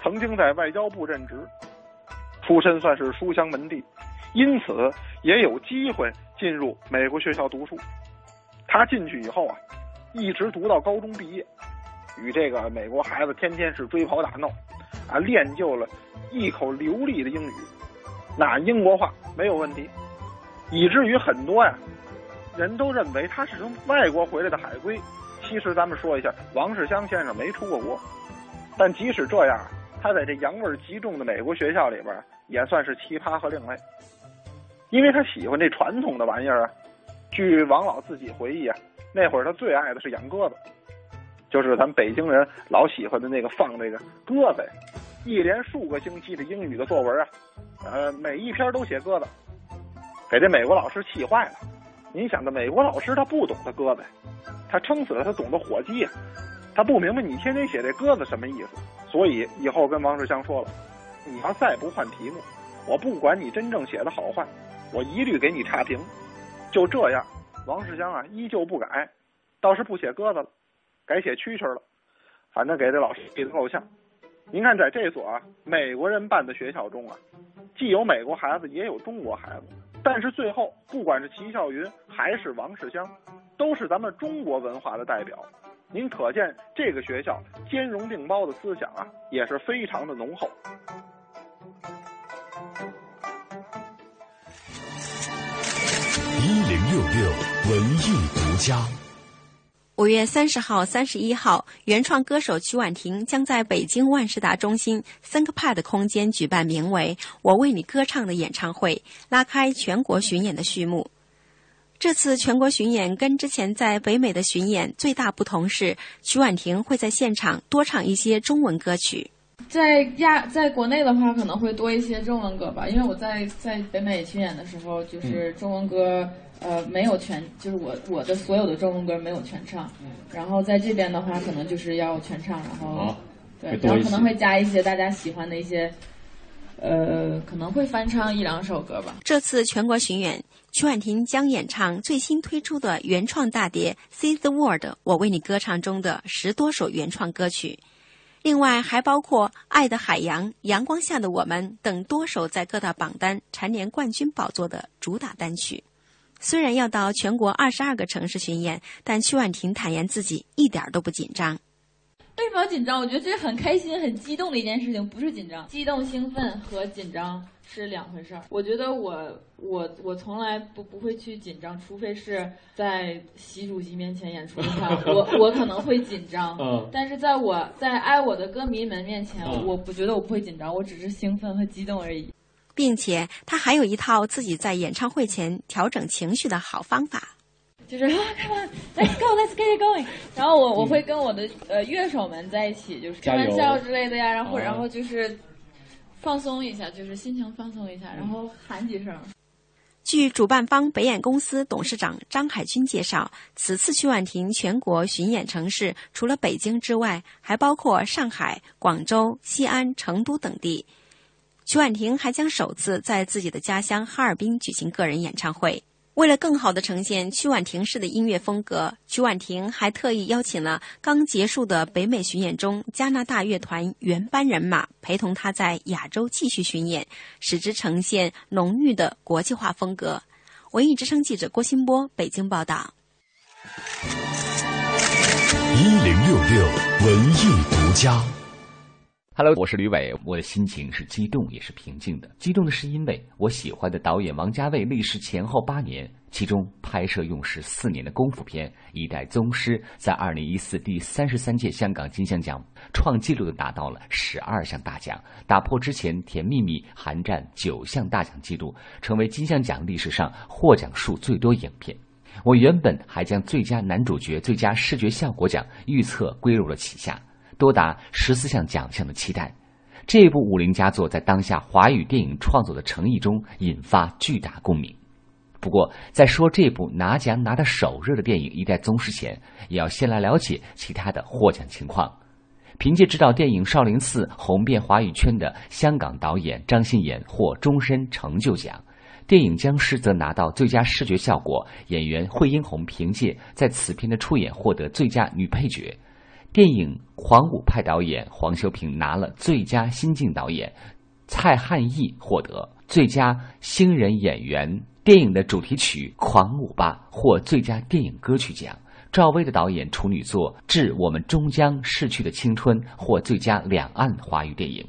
曾经在外交部任职，出身算是书香门第，因此也有机会进入美国学校读书。他进去以后啊，一直读到高中毕业，与这个美国孩子天天是追跑打闹，啊，练就了一口流利的英语，那英国话没有问题，以至于很多呀人都认为他是从外国回来的海归。其实咱们说一下，王世襄先生没出过国。但即使这样，他在这洋味极重的美国学校里边，也算是奇葩和另类，因为他喜欢这传统的玩意儿啊。据王老自己回忆啊，那会儿他最爱的是养鸽子，就是咱们北京人老喜欢的那个放这个鸽子，一连数个星期的英语的作文啊，呃，每一篇都写鸽子，给这美国老师气坏了。您想，这美国老师他不懂得鸽子，他撑死了他懂得火鸡。他不明白你天天写这鸽子什么意思，所以以后跟王世襄说了，你要再不换题目，我不管你真正写的好坏，我一律给你差评。就这样，王世襄啊依旧不改，倒是不写鸽子了，改写蛐蛐了。反正给这老师气得够呛。您看，在这所啊美国人办的学校中啊，既有美国孩子，也有中国孩子，但是最后不管是齐孝云还是王世襄，都是咱们中国文化的代表。您可见这个学校兼容并包的思想啊，也是非常的浓厚。六文艺独家。五月三十号、三十一号，原创歌手曲婉婷将在北京万事达中心 ThinkPad 空间举办名为《我为你歌唱》的演唱会，拉开全国巡演的序幕。这次全国巡演跟之前在北美的巡演最大不同是，曲婉婷会在现场多唱一些中文歌曲。在亚在国内的话，可能会多一些中文歌吧，因为我在在北美巡演的时候，就是中文歌呃没有全，就是我我的所有的中文歌没有全唱。然后在这边的话，可能就是要全唱，然后对，然后可能会加一些大家喜欢的一些。呃，可能会翻唱一两首歌吧。这次全国巡演，曲婉婷将演唱最新推出的原创大碟《See the World》，我为你歌唱中的十多首原创歌曲，另外还包括《爱的海洋》《阳光下的我们》等多首在各大榜单蝉联冠军宝座的主打单曲。虽然要到全国二十二个城市巡演，但曲婉婷坦言自己一点都不紧张。为什么紧张？我觉得这是很开心、很激动的一件事情，不是紧张。激动、兴奋和紧张是两回事儿。我觉得我我我从来不不会去紧张，除非是在习主席面前演出的话，我我可能会紧张。嗯。但是在我在爱我的歌迷们面前，我不觉得我不会紧张，我只是兴奋和激动而已。并且他还有一套自己在演唱会前调整情绪的好方法。就是 啊，Come on，Let's go，Let's get it going。然后我我会跟我的呃乐手们在一起，就是开玩笑之类的呀，然后然后就是放松一下，就是心情放松一下，然后喊几声。据主办方北演公司董事长张海军介绍，此次曲婉婷全国巡演城市除了北京之外，还包括上海、广州、西安、成都等地。曲婉婷还将首次在自己的家乡哈尔滨举行个人演唱会。为了更好的呈现曲婉婷式的音乐风格，曲婉婷还特意邀请了刚结束的北美巡演中加拿大乐团原班人马陪同她在亚洲继续巡演，使之呈现浓郁的国际化风格。文艺之声记者郭新波北京报道。一零六六文艺独家。Hello，我是吕伟，我的心情是激动也是平静的。激动的是因为我喜欢的导演王家卫历时前后八年，其中拍摄用时四年的功夫片《一代宗师》在二零一四第三十三届香港金像奖创纪录的拿到了十二项大奖，打破之前《甜蜜蜜》寒战九项大奖纪录，成为金像奖历史上获奖数最多影片。我原本还将最佳男主角、最佳视觉效果奖预测归入了旗下。多达十四项奖项的期待，这部武林佳作在当下华语电影创作的诚意中引发巨大共鸣。不过，在说这部拿奖拿得手热的电影《一代宗师》前，也要先来了解其他的获奖情况。凭借执导电影《少林寺》红遍华语圈的香港导演张信妍获终身成就奖，电影《僵尸》则拿到最佳视觉效果，演员惠英红凭借在此片的出演获得最佳女配角。电影《狂舞派》导演黄修平拿了最佳新晋导演，蔡汉义获得最佳新人演员。电影的主题曲《狂舞吧》获最佳电影歌曲奖。赵薇的导演处女作《致我们终将逝去的青春》获最佳两岸华语电影。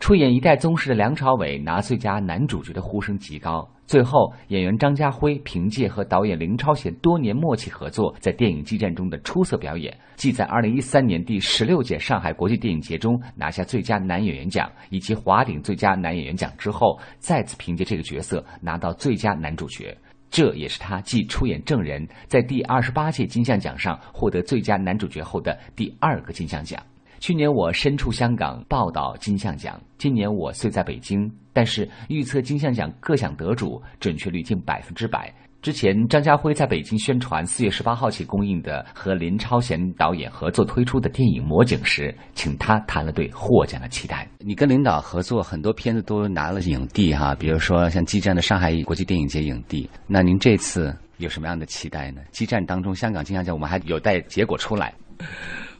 出演《一代宗师》的梁朝伟拿最佳男主角的呼声极高。最后，演员张家辉凭借和导演林超贤多年默契合作，在电影激战中的出色表演，既在2013年第十六届上海国际电影节中拿下最佳男演员奖以及华鼎最佳男演员奖之后，再次凭借这个角色拿到最佳男主角。这也是他继出演《证人》在第二十八届金像奖上获得最佳男主角后的第二个金像奖。去年我身处香港报道金像奖，今年我虽在北京，但是预测金像奖各项得主准确率近百分之百。之前张家辉在北京宣传四月十八号起公映的和林超贤导演合作推出的电影《魔警》时，请他谈了对获奖的期待。你跟领导合作很多片子都拿了影帝哈，比如说像激战的上海国际电影节影帝。那您这次有什么样的期待呢？激战当中，香港金像奖我们还有待结果出来。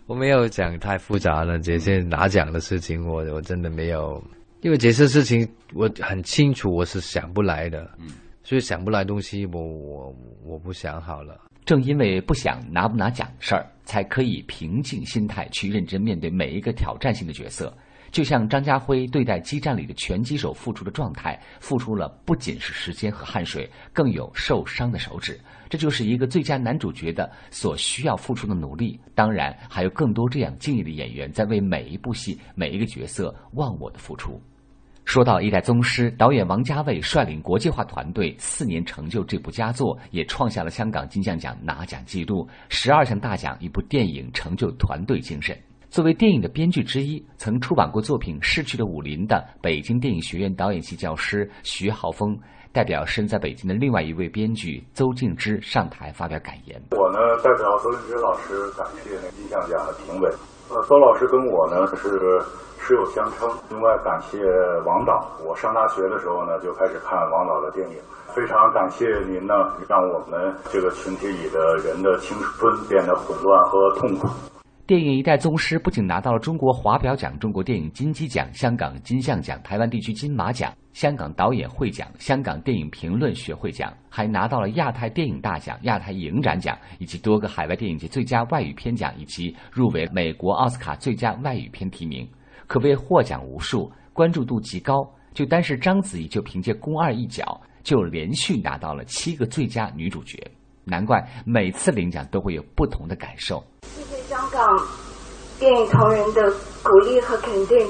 我没有讲太复杂了，这些拿奖的事情，我我真的没有，因为这些事情我很清楚，我是想不来的，嗯，所以想不来东西，我我我不想好了。正因为不想拿不拿奖的事儿，才可以平静心态去认真面对每一个挑战性的角色。就像张家辉对待激战里的拳击手付出的状态，付出了不仅是时间和汗水，更有受伤的手指。这就是一个最佳男主角的所需要付出的努力。当然，还有更多这样敬业的演员在为每一部戏、每一个角色忘我的付出。说到《一代宗师》，导演王家卫率领国际化团队四年成就这部佳作，也创下了香港金像奖拿奖纪录，十二项大奖。一部电影成就团队精神。作为电影的编剧之一，曾出版过作品《逝去的武林》的北京电影学院导演系教师徐浩峰，代表身在北京的另外一位编剧邹静之上台发表感言。我呢，代表邹静之老师感谢那金像奖的评委。呃，邹老师跟我呢是师友相称。另外感谢王导，我上大学的时候呢就开始看王导的电影。非常感谢您呢，让我们这个群体里的人的青春变得混乱和痛苦。电影《一代宗师》不仅拿到了中国华表奖、中国电影金鸡奖、香港金像奖、台湾地区金马奖、香港导演会奖、香港电影评论学会奖，还拿到了亚太电影大奖、亚太影展奖以及多个海外电影节最佳外语片奖，以及入围美国奥斯卡最佳外语片提名，可谓获奖无数，关注度极高。就单是章子怡，就凭借《宫二》一角，就连续拿到了七个最佳女主角。难怪每次领奖都会有不同的感受。香港电影同仁的鼓励和肯定，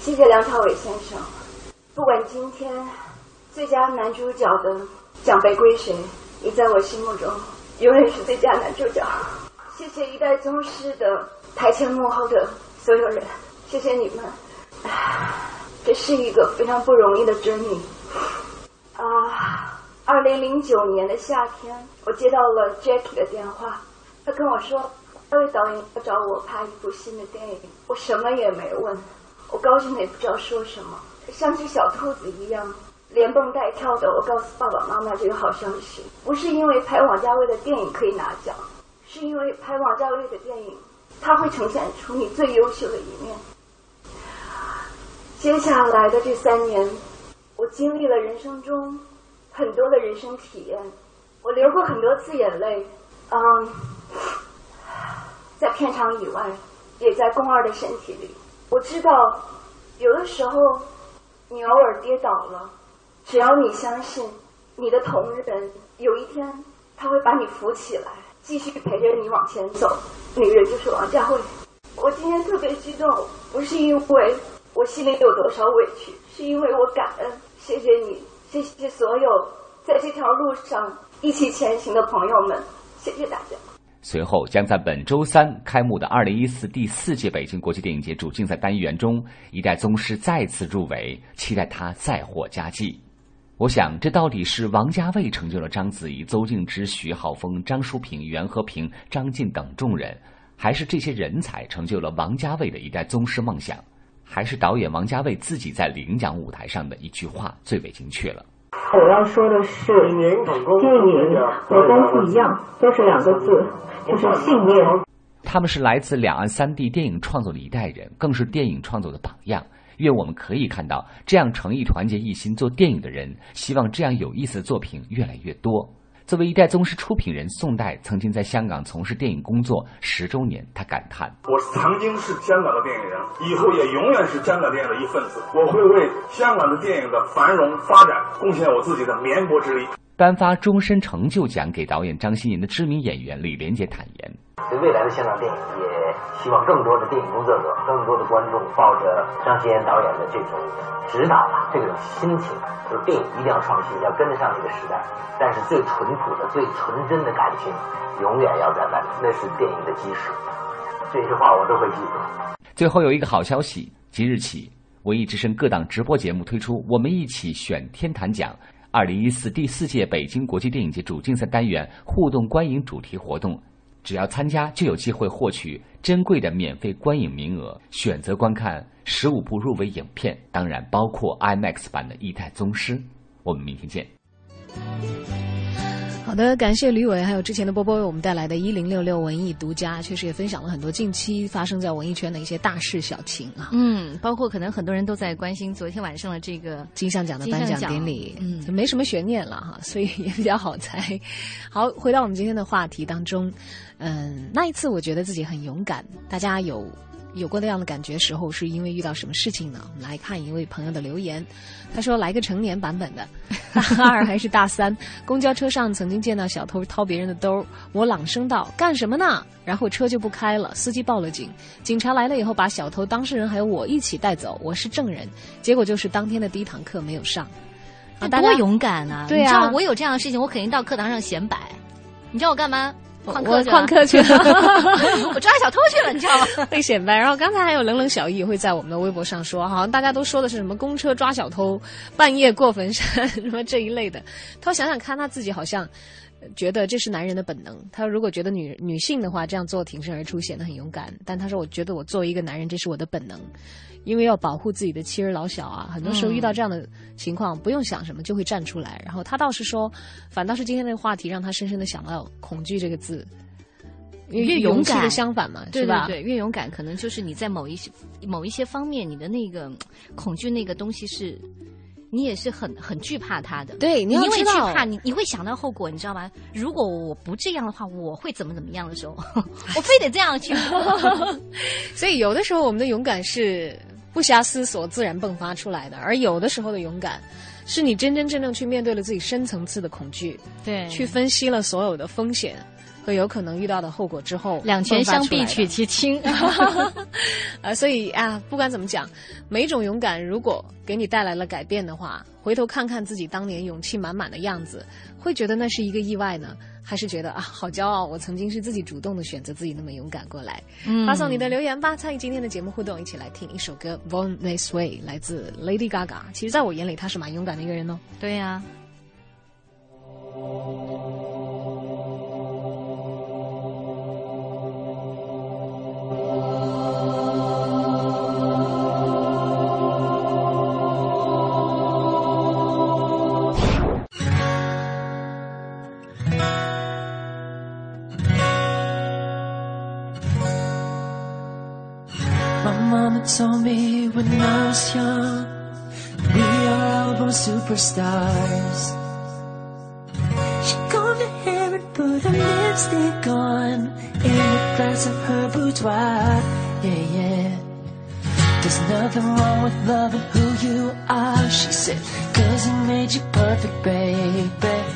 谢谢梁朝伟先生。不管今天最佳男主角的奖杯归谁，你在我心目中永远是最佳男主角。谢谢一代宗师的台前幕后的所有人，谢谢你们。这是一个非常不容易的真理。啊，二零零九年的夏天，我接到了 Jackie 的电话，他跟我说。那位导演要找我拍一部新的电影，我什么也没问，我高兴的也不知道说什么，像只小兔子一样连蹦带跳的。我告诉爸爸妈妈这个好消息，不是因为拍王家卫的电影可以拿奖，是因为拍王家卫的电影，他会呈现出你最优秀的一面。接下来的这三年，我经历了人生中很多的人生体验，我流过很多次眼泪，嗯。在片场以外，也在宫二的身体里，我知道，有的时候你偶尔跌倒了，只要你相信你的同仁有一天他会把你扶起来，继续陪着你往前走。那个人就是王家卫。我今天特别激动，不是因为我心里有多少委屈，是因为我感恩。谢谢你，谢谢所有在这条路上一起前行的朋友们，谢谢大家。随后将在本周三开幕的二零一四第四届北京国际电影节主竞赛单元中，一代宗师再次入围，期待他再获佳绩。我想，这到底是王家卫成就了章子怡、邹静之、徐浩峰、张淑平、袁和平、张晋等众人，还是这些人才成就了王家卫的一代宗师梦想？还是导演王家卫自己在领奖舞台上的一句话最为精确了？我要说的是，电影和功夫一样，都是两个字。就是信念。他们是来自两岸三地电影创作的一代人，更是电影创作的榜样。愿我们可以看到这样诚意、团结一心做电影的人。希望这样有意思的作品越来越多。作为一代宗师出品人，宋代曾经在香港从事电影工作十周年，他感叹：“我曾经是香港的电影人，以后也永远是香港电影的一份子。我会为香港的电影的繁荣发展贡献我自己的绵薄之力。”颁发终身成就奖给导演张欣妍的知名演员李连杰坦言：“对未来的香港电影，也希望更多的电影工作者、更多的观众，抱着张欣妍导演的这种指导吧，这种心情，就是电影一定要创新，要跟得上这个时代。但是最淳朴的、最纯真的感情，永远要在外面，那是电影的基石。这句话我都会记住。”最后有一个好消息，即日起，文艺之声各档直播节目推出“我们一起选天坛奖”。二零一四第四届北京国际电影节主竞赛单元互动观影主题活动，只要参加就有机会获取珍贵的免费观影名额，选择观看十五部入围影片，当然包括 IMAX 版的《一代宗师》。我们明天见。好的，感谢吕伟，还有之前的波波为我们带来的一零六六文艺独家，确实也分享了很多近期发生在文艺圈的一些大事小情啊。嗯，包括可能很多人都在关心昨天晚上的这个金像奖的颁奖典礼，嗯，没什么悬念了哈，所以也比较好猜。好，回到我们今天的话题当中，嗯，那一次我觉得自己很勇敢，大家有。有过那样的感觉时候，是因为遇到什么事情呢？我们来看一位朋友的留言，他说：“来个成年版本的，大二还是大三，公交车上曾经见到小偷掏别人的兜，我朗声道：干什么呢？然后车就不开了，司机报了警，警察来了以后把小偷、当事人还有我一起带走，我是证人。结果就是当天的第一堂课没有上，啊，多勇敢啊！对啊，我有这样的事情，我肯定到课堂上显摆。你知道我干嘛？”旷课旷课去了，我抓小偷去了，你知道吗？被显摆。然后刚才还有冷冷小易会在我们的微博上说，好像大家都说的是什么公车抓小偷、半夜过坟山 什么这一类的。他说想想看，他自己好像觉得这是男人的本能。他如果觉得女女性的话这样做挺身而出显得很勇敢，但他说我觉得我作为一个男人，这是我的本能。因为要保护自己的妻儿老小啊，很多时候遇到这样的情况，不用想什么就会站出来。然后他倒是说，反倒是今天这个话题让他深深的想到“恐惧”这个字，越勇敢的相反嘛，对吧？对，越勇敢可能就是你在某一些某一些方面，你的那个恐惧那个东西是。你也是很很惧怕他的，对，你因为惧怕你，你会想到后果，你知道吗？如果我不这样的话，我会怎么怎么样的时候，我非得这样去。所以有的时候我们的勇敢是不暇思索自然迸发出来的，而有的时候的勇敢，是你真真正正去面对了自己深层次的恐惧，对，去分析了所有的风险。和有可能遇到的后果之后，两全相比取其轻，啊，所以啊，不管怎么讲，每一种勇敢如果给你带来了改变的话，回头看看自己当年勇气满满的样子，会觉得那是一个意外呢，还是觉得啊，好骄傲，我曾经是自己主动的选择自己那么勇敢过来？嗯，发送你的留言吧，参与今天的节目互动，一起来听一首歌《Born This Way》，来自 Lady Gaga。其实，在我眼里，她是蛮勇敢的一个人哦。对呀。Told me when I was young, we are all born superstars. She combed her hair and put her lipstick on of her boudoir. Yeah, yeah. There's nothing wrong with loving who you are, she said, cause he made you perfect, baby.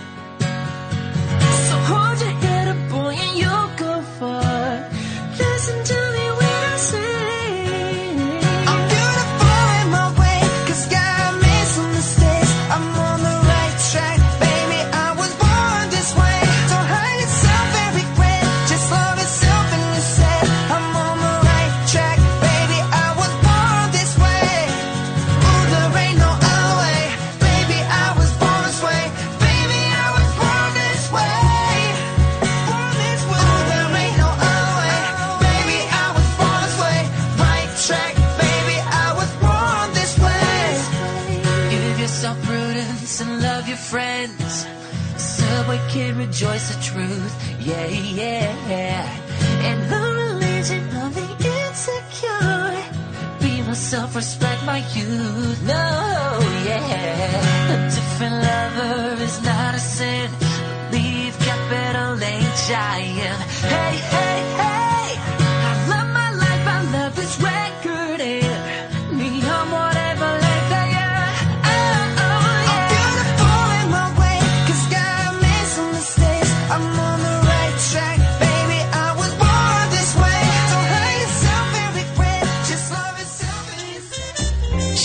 Subway can rejoice the truth. Yeah, yeah. And the religion of the insecure. Be myself, respect my youth. No, yeah. A different lover is not a sin. Believe capital H I M. Hey, hey, hey.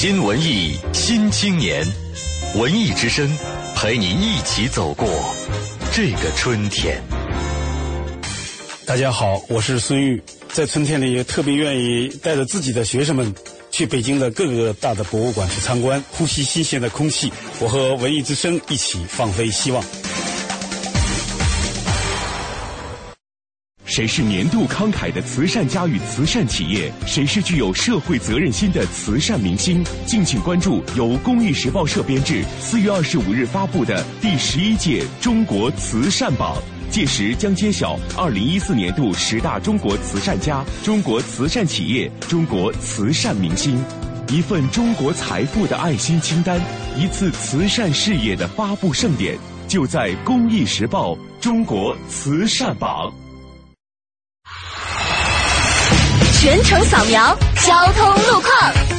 新文艺新青年，文艺之声陪你一起走过这个春天。大家好，我是孙玉，在春天里也特别愿意带着自己的学生们去北京的各个大的博物馆去参观，呼吸新鲜的空气。我和文艺之声一起放飞希望。谁是年度慷慨的慈善家与慈善企业？谁是具有社会责任心的慈善明星？敬请关注由公益时报社编制，四月二十五日发布的第十一届中国慈善榜。届时将揭晓二零一四年度十大中国慈善家、中国慈善企业、中国慈善明星，一份中国财富的爱心清单，一次慈善事业的发布盛典，就在《公益时报》中国慈善榜。全程扫描交通路况。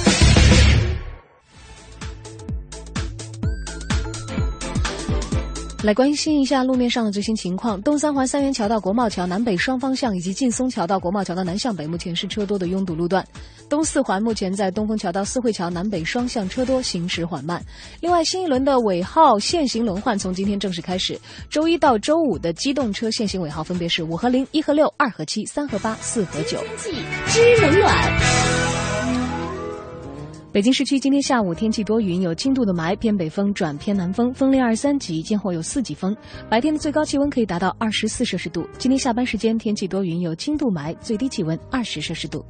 来关心一下路面上的最新情况。东三环三元桥到国贸桥南北双方向，以及劲松桥到国贸桥的南向北，目前是车多的拥堵路段。东四环目前在东风桥到四惠桥南北双向车多，行驶缓慢。另外，新一轮的尾号限行轮换从今天正式开始，周一到周五的机动车限行尾号分别是五和零、一和六、二和七、三和八、四和九。知冷暖。北京市区今天下午天气多云，有轻度的霾，偏北风转偏南风，风力二三级，间后有四级风。白天的最高气温可以达到二十四摄氏度。今天下班时间天气多云，有轻度霾，最低气温二十摄氏度。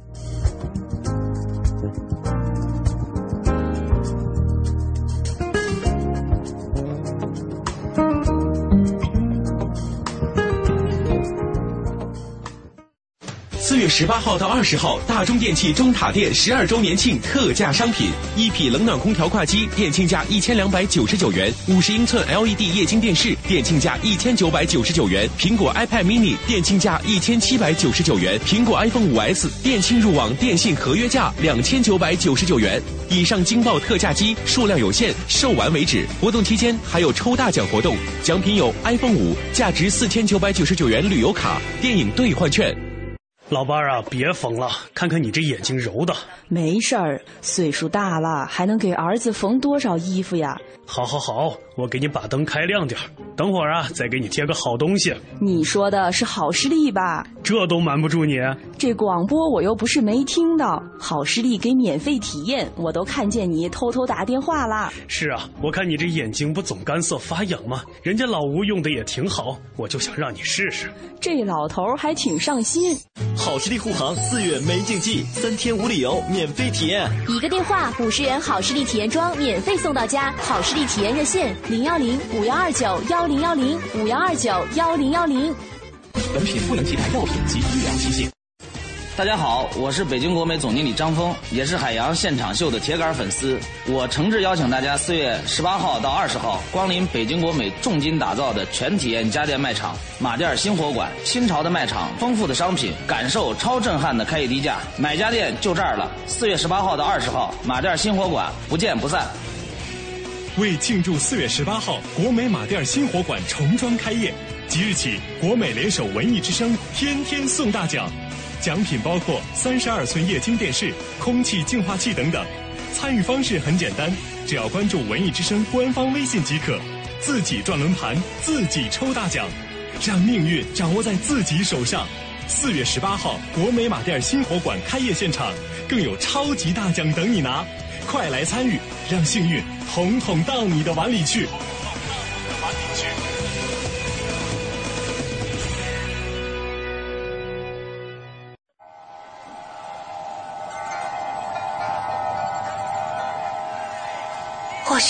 四月十八号到二十号，大中电器中塔店十二周年庆特价商品：一匹冷暖空调挂机，店庆价一千两百九十九元；五十英寸 LED 液晶电视，店庆价一千九百九十九元；苹果 iPad mini，店庆价一千七百九十九元；苹果 iPhone 五 S，店庆入网电信合约价两千九百九十九元。以上惊爆特价机数量有限，售完为止。活动期间还有抽大奖活动，奖品有 iPhone 五价值四千九百九十九元旅游卡、电影兑换券。老伴儿啊，别缝了，看看你这眼睛揉的。没事儿，岁数大了，还能给儿子缝多少衣服呀？好，好，好，我给你把灯开亮点儿。等会儿啊，再给你贴个好东西。你说的是好视力吧？这都瞒不住你。这广播我又不是没听到，好视力给免费体验，我都看见你偷偷打电话啦。是啊，我看你这眼睛不总干涩发痒吗？人家老吴用的也挺好，我就想让你试试。这老头儿还挺上心。好视力护航四月没禁忌，三天无理由免费体验。一个电话，五十元好视力体验装免费送到家。好视力体验热线：零幺零五幺二九幺零幺零五幺二九幺零幺零。本品不能替代药品及医疗器械。大家好，我是北京国美总经理张峰，也是海洋现场秀的铁杆粉丝。我诚挚邀请大家四月十八号到二十号光临北京国美重金打造的全体验家电卖场马甸新火馆。新潮的卖场，丰富的商品，感受超震撼的开业低价。买家电就这儿了。四月十八号到二十号，马甸新火馆，不见不散。为庆祝四月十八号国美马甸新火馆重装开业，即日起国美联手文艺之声，天天送大奖。奖品包括三十二寸液晶电视、空气净化器等等。参与方式很简单，只要关注“文艺之声”官方微信即可，自己转轮盘，自己抽大奖，让命运掌握在自己手上。四月十八号，国美马甸新火馆开业现场，更有超级大奖等你拿，快来参与，让幸运统统到你的碗里去。或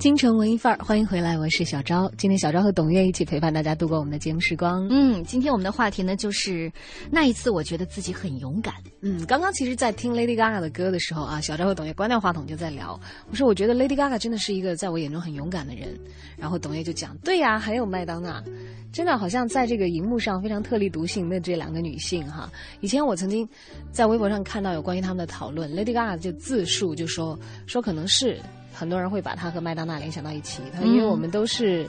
京城文艺范儿，欢迎回来，我是小昭。今天小昭和董月一起陪伴大家度过我们的节目时光。嗯，今天我们的话题呢，就是那一次我觉得自己很勇敢。嗯，刚刚其实，在听 Lady Gaga 的歌的时候啊，小昭和董月关掉话筒就在聊。我说，我觉得 Lady Gaga 真的是一个在我眼中很勇敢的人。然后董月就讲，对呀，还有麦当娜，真的好像在这个荧幕上非常特立独行的这两个女性哈。以前我曾经在微博上看到有关于他们的讨论，Lady Gaga 就自述就说说可能是。很多人会把他和麦当娜联想到一起，他因为我们都是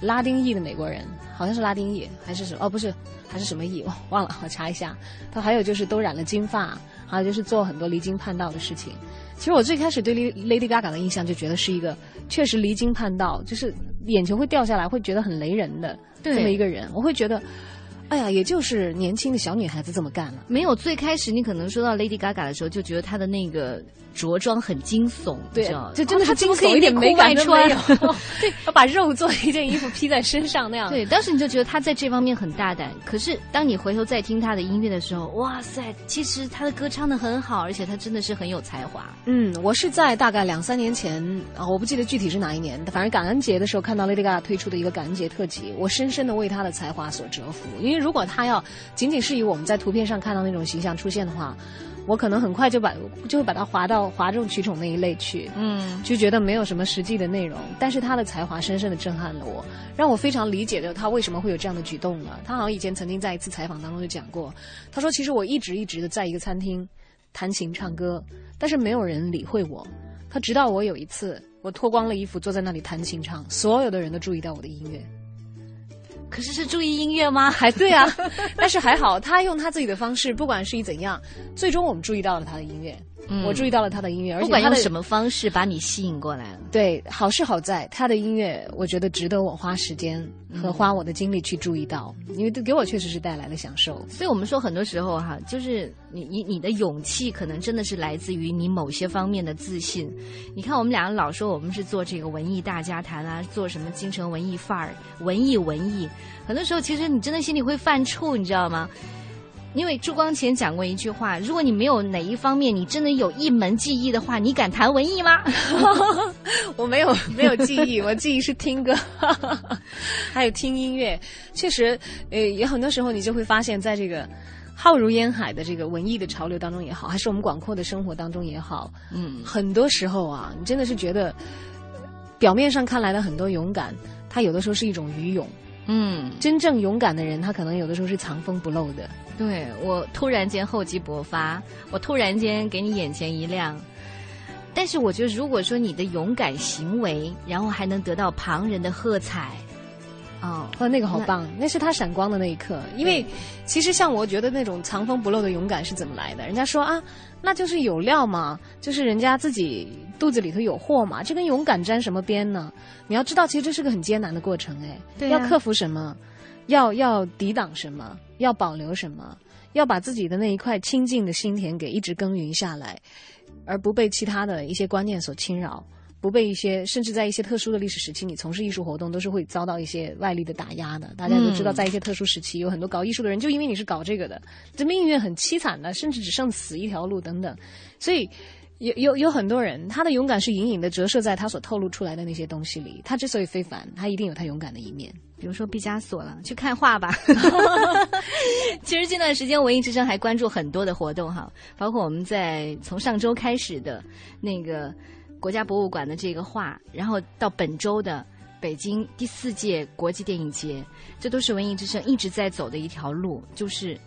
拉丁裔的美国人，好像是拉丁裔还是什么？哦，不是，还是什么裔？我 忘了，我查一下。他还有就是都染了金发，还有就是做很多离经叛道的事情。其实我最开始对 Lady Gaga 的印象就觉得是一个确实离经叛道，就是眼球会掉下来，会觉得很雷人的这么一个人。我会觉得，哎呀，也就是年轻的小女孩子这么干了。没有最开始你可能说到 Lady Gaga 的时候，就觉得她的那个。着装很惊悚，对，就真的是惊悚一点没敢穿，对，要把肉做一件衣服披在身上那样。对，当时你就觉得他在这方面很大胆。可是当你回头再听他的音乐的时候，哇塞，其实他的歌唱的很好，而且他真的是很有才华。嗯，我是在大概两三年前啊，我不记得具体是哪一年，反正感恩节的时候看到 Lady Gaga 推出的一个感恩节特辑，我深深的为他的才华所折服。因为如果他要仅仅是以我们在图片上看到那种形象出现的话。我可能很快就把就会把它划到哗众取宠那一类去，嗯，就觉得没有什么实际的内容。但是他的才华深深的震撼了我，让我非常理解的他为什么会有这样的举动了。他好像以前曾经在一次采访当中就讲过，他说：“其实我一直一直的在一个餐厅弹琴唱歌，但是没有人理会我。他直到我有一次我脱光了衣服坐在那里弹琴唱，所有的人都注意到我的音乐。”可是是注意音乐吗？还对啊，但是还好，他用他自己的方式，不管是以怎样，最终我们注意到了他的音乐。我注意到了他的音乐，而且不管用什么方式把你吸引过来了。对，好是好在他的音乐，我觉得值得我花时间和花我的精力去注意到，因为给我确实是带来了享受。所以我们说，很多时候哈，就是你你你的勇气，可能真的是来自于你某些方面的自信。你看，我们两个老说我们是做这个文艺大家谈啊，做什么京城文艺范儿、文艺文艺，很多时候其实你真的心里会犯怵，你知道吗？因为朱光潜讲过一句话：如果你没有哪一方面你真的有一门技艺的话，你敢谈文艺吗？我没有 没有技艺，我技艺是听歌，还有听音乐。确实，呃，有很多时候你就会发现，在这个浩如烟海的这个文艺的潮流当中也好，还是我们广阔的生活当中也好，嗯，很多时候啊，你真的是觉得表面上看来的很多勇敢，它有的时候是一种愚勇。嗯，真正勇敢的人，他可能有的时候是藏风不露的。对我突然间厚积薄发，我突然间给你眼前一亮。但是我觉得，如果说你的勇敢行为，然后还能得到旁人的喝彩，哦，哇，那个好棒！那是他闪光的那一刻。因为其实像我觉得那种藏风不露的勇敢是怎么来的？人家说啊，那就是有料嘛，就是人家自己。肚子里头有货嘛？这跟勇敢沾什么边呢？你要知道，其实这是个很艰难的过程，哎，要克服什么？要要抵挡什么？要保留什么？要把自己的那一块清净的心田给一直耕耘下来，而不被其他的一些观念所侵扰。不被一些，甚至在一些特殊的历史时期，你从事艺术活动都是会遭到一些外力的打压的。大家都知道，在一些特殊时期，有很多搞艺术的人，就因为你是搞这个的，这命运很凄惨的，甚至只剩死一条路等等。所以，有有有很多人，他的勇敢是隐隐的折射在他所透露出来的那些东西里。他之所以非凡，他一定有他勇敢的一面。比如说毕加索了，去看画吧。其实这段时间，文艺之声还关注很多的活动哈，包括我们在从上周开始的那个。国家博物馆的这个画，然后到本周的北京第四届国际电影节，这都是文艺之声一直在走的一条路，就是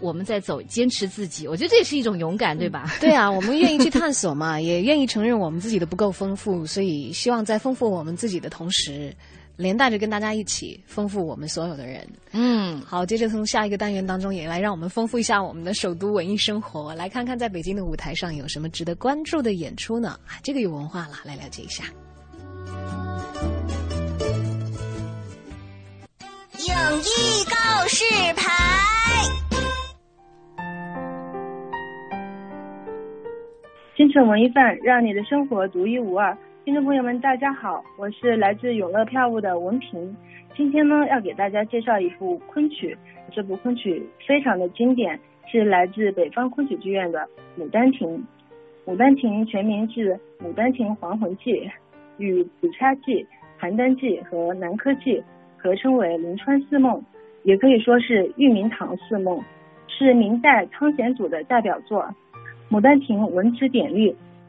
我们在走，坚持自己。我觉得这也是一种勇敢，对吧？对啊，我们愿意去探索嘛，也愿意承认我们自己的不够丰富，所以希望在丰富我们自己的同时。连带着跟大家一起丰富我们所有的人。嗯，好，接着从下一个单元当中也来让我们丰富一下我们的首都文艺生活，来看看在北京的舞台上有什么值得关注的演出呢？啊，这个有文化了，来了解一下。影艺告示牌，京城文艺范，让你的生活独一无二。听众朋友们，大家好，我是来自永乐票务的文平。今天呢，要给大家介绍一部昆曲。这部昆曲非常的经典，是来自北方昆曲剧院的《牡丹亭》。《牡丹亭》全名是《牡丹亭还魂记》，与《紫钗记》《邯郸记》和《南柯记》合称为临川四梦，也可以说是玉茗堂四梦，是明代汤显祖的代表作。《牡丹亭》文词典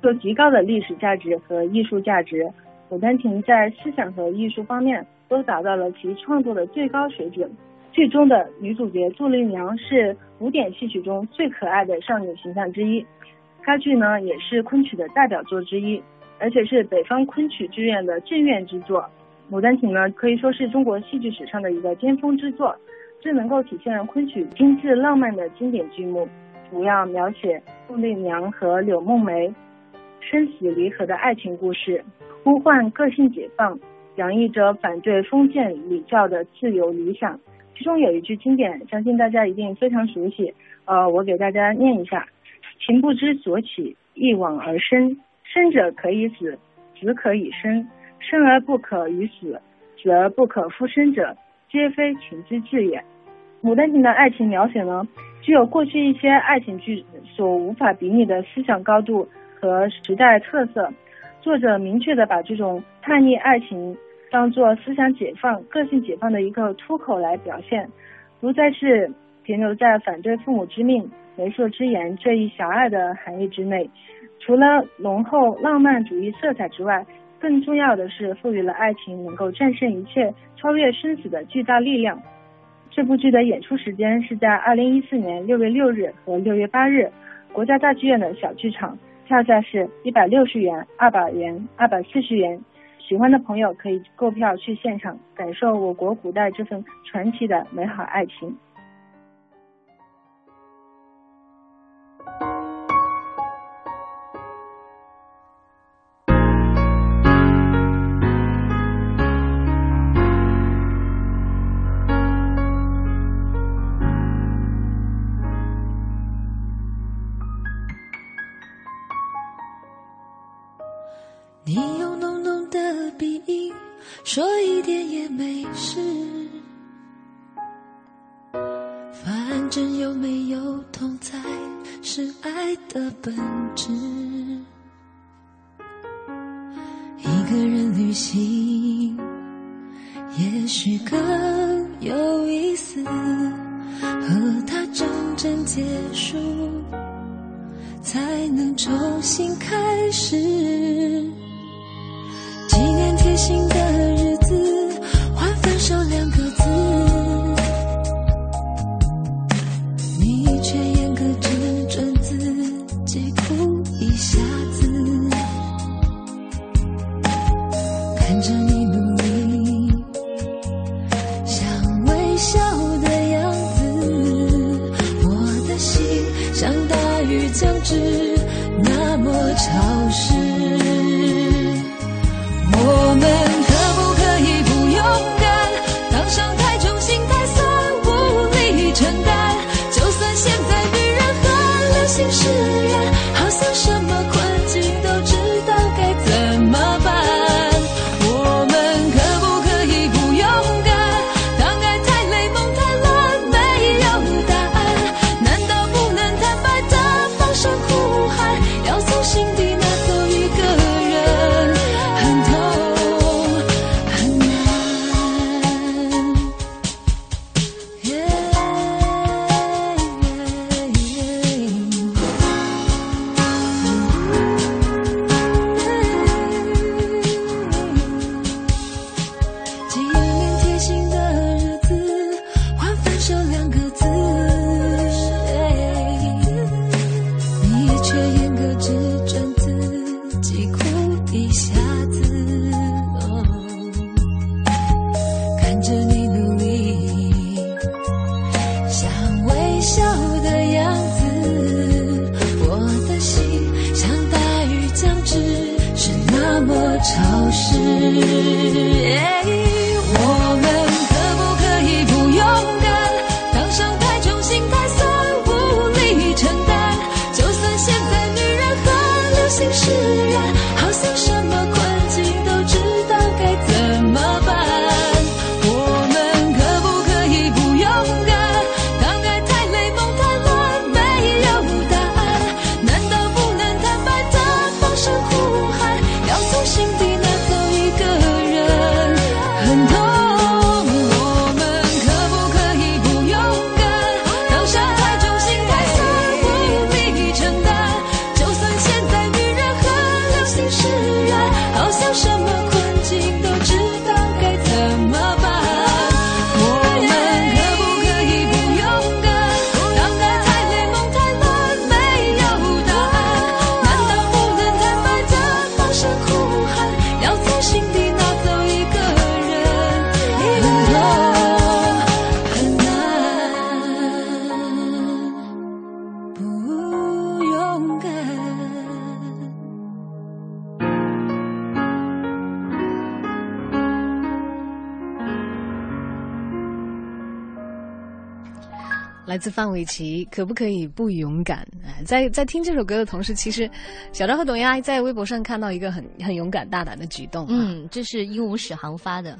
有极高的历史价值和艺术价值，《牡丹亭》在思想和艺术方面都达到了其创作的最高水准。剧中的女主角杜丽娘是古典戏曲中最可爱的少女形象之一。该剧呢也是昆曲的代表作之一，而且是北方昆曲剧院的镇院之作。《牡丹亭》呢可以说是中国戏剧史上的一个巅峰之作，是能够体现昆曲精致浪漫的经典剧目，主要描写杜丽娘和柳梦梅。生死离合的爱情故事，呼唤个性解放，洋溢着反对封建礼教的自由理想。其中有一句经典，相信大家一定非常熟悉。呃，我给大家念一下：情不知所起，一往而深。生者可以死，死可以生。生而不可与死，死而不可复生者，皆非情之至也。牡丹亭的爱情描写呢，具有过去一些爱情剧所无法比拟的思想高度。和时代特色，作者明确的把这种叛逆爱情当做思想解放、个性解放的一个出口来表现，不再是停留在反对父母之命、媒妁之言这一狭隘的含义之内。除了浓厚浪漫主义色彩之外，更重要的是赋予了爱情能够战胜一切、超越生死的巨大力量。这部剧的演出时间是在二零一四年六月六日和六月八日，国家大剧院的小剧场。票价是一百六十元、二百元、二百四十元。喜欢的朋友可以购票去现场，感受我国古代这份传奇的美好爱情。没事，反正有没有痛才是爱的本质。一个人旅行，也许更有意思，和他真正结束，才能重新开始。纪念贴心的。声呼喊？要从心底来自范玮琪，可不可以不勇敢？哎，在在听这首歌的同时，其实小张和董丫在微博上看到一个很很勇敢大胆的举动、啊。嗯，这是鹦鹉史航发的，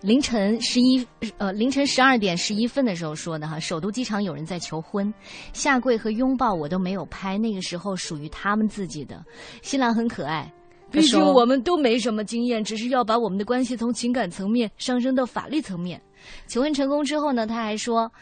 凌晨十一呃凌晨十二点十一分的时候说的哈，首都机场有人在求婚，下跪和拥抱我都没有拍，那个时候属于他们自己的。新郎很可爱。毕竟我们都没什么经验，只是要把我们的关系从情感层面上升到法律层面。求婚成功之后呢，他还说，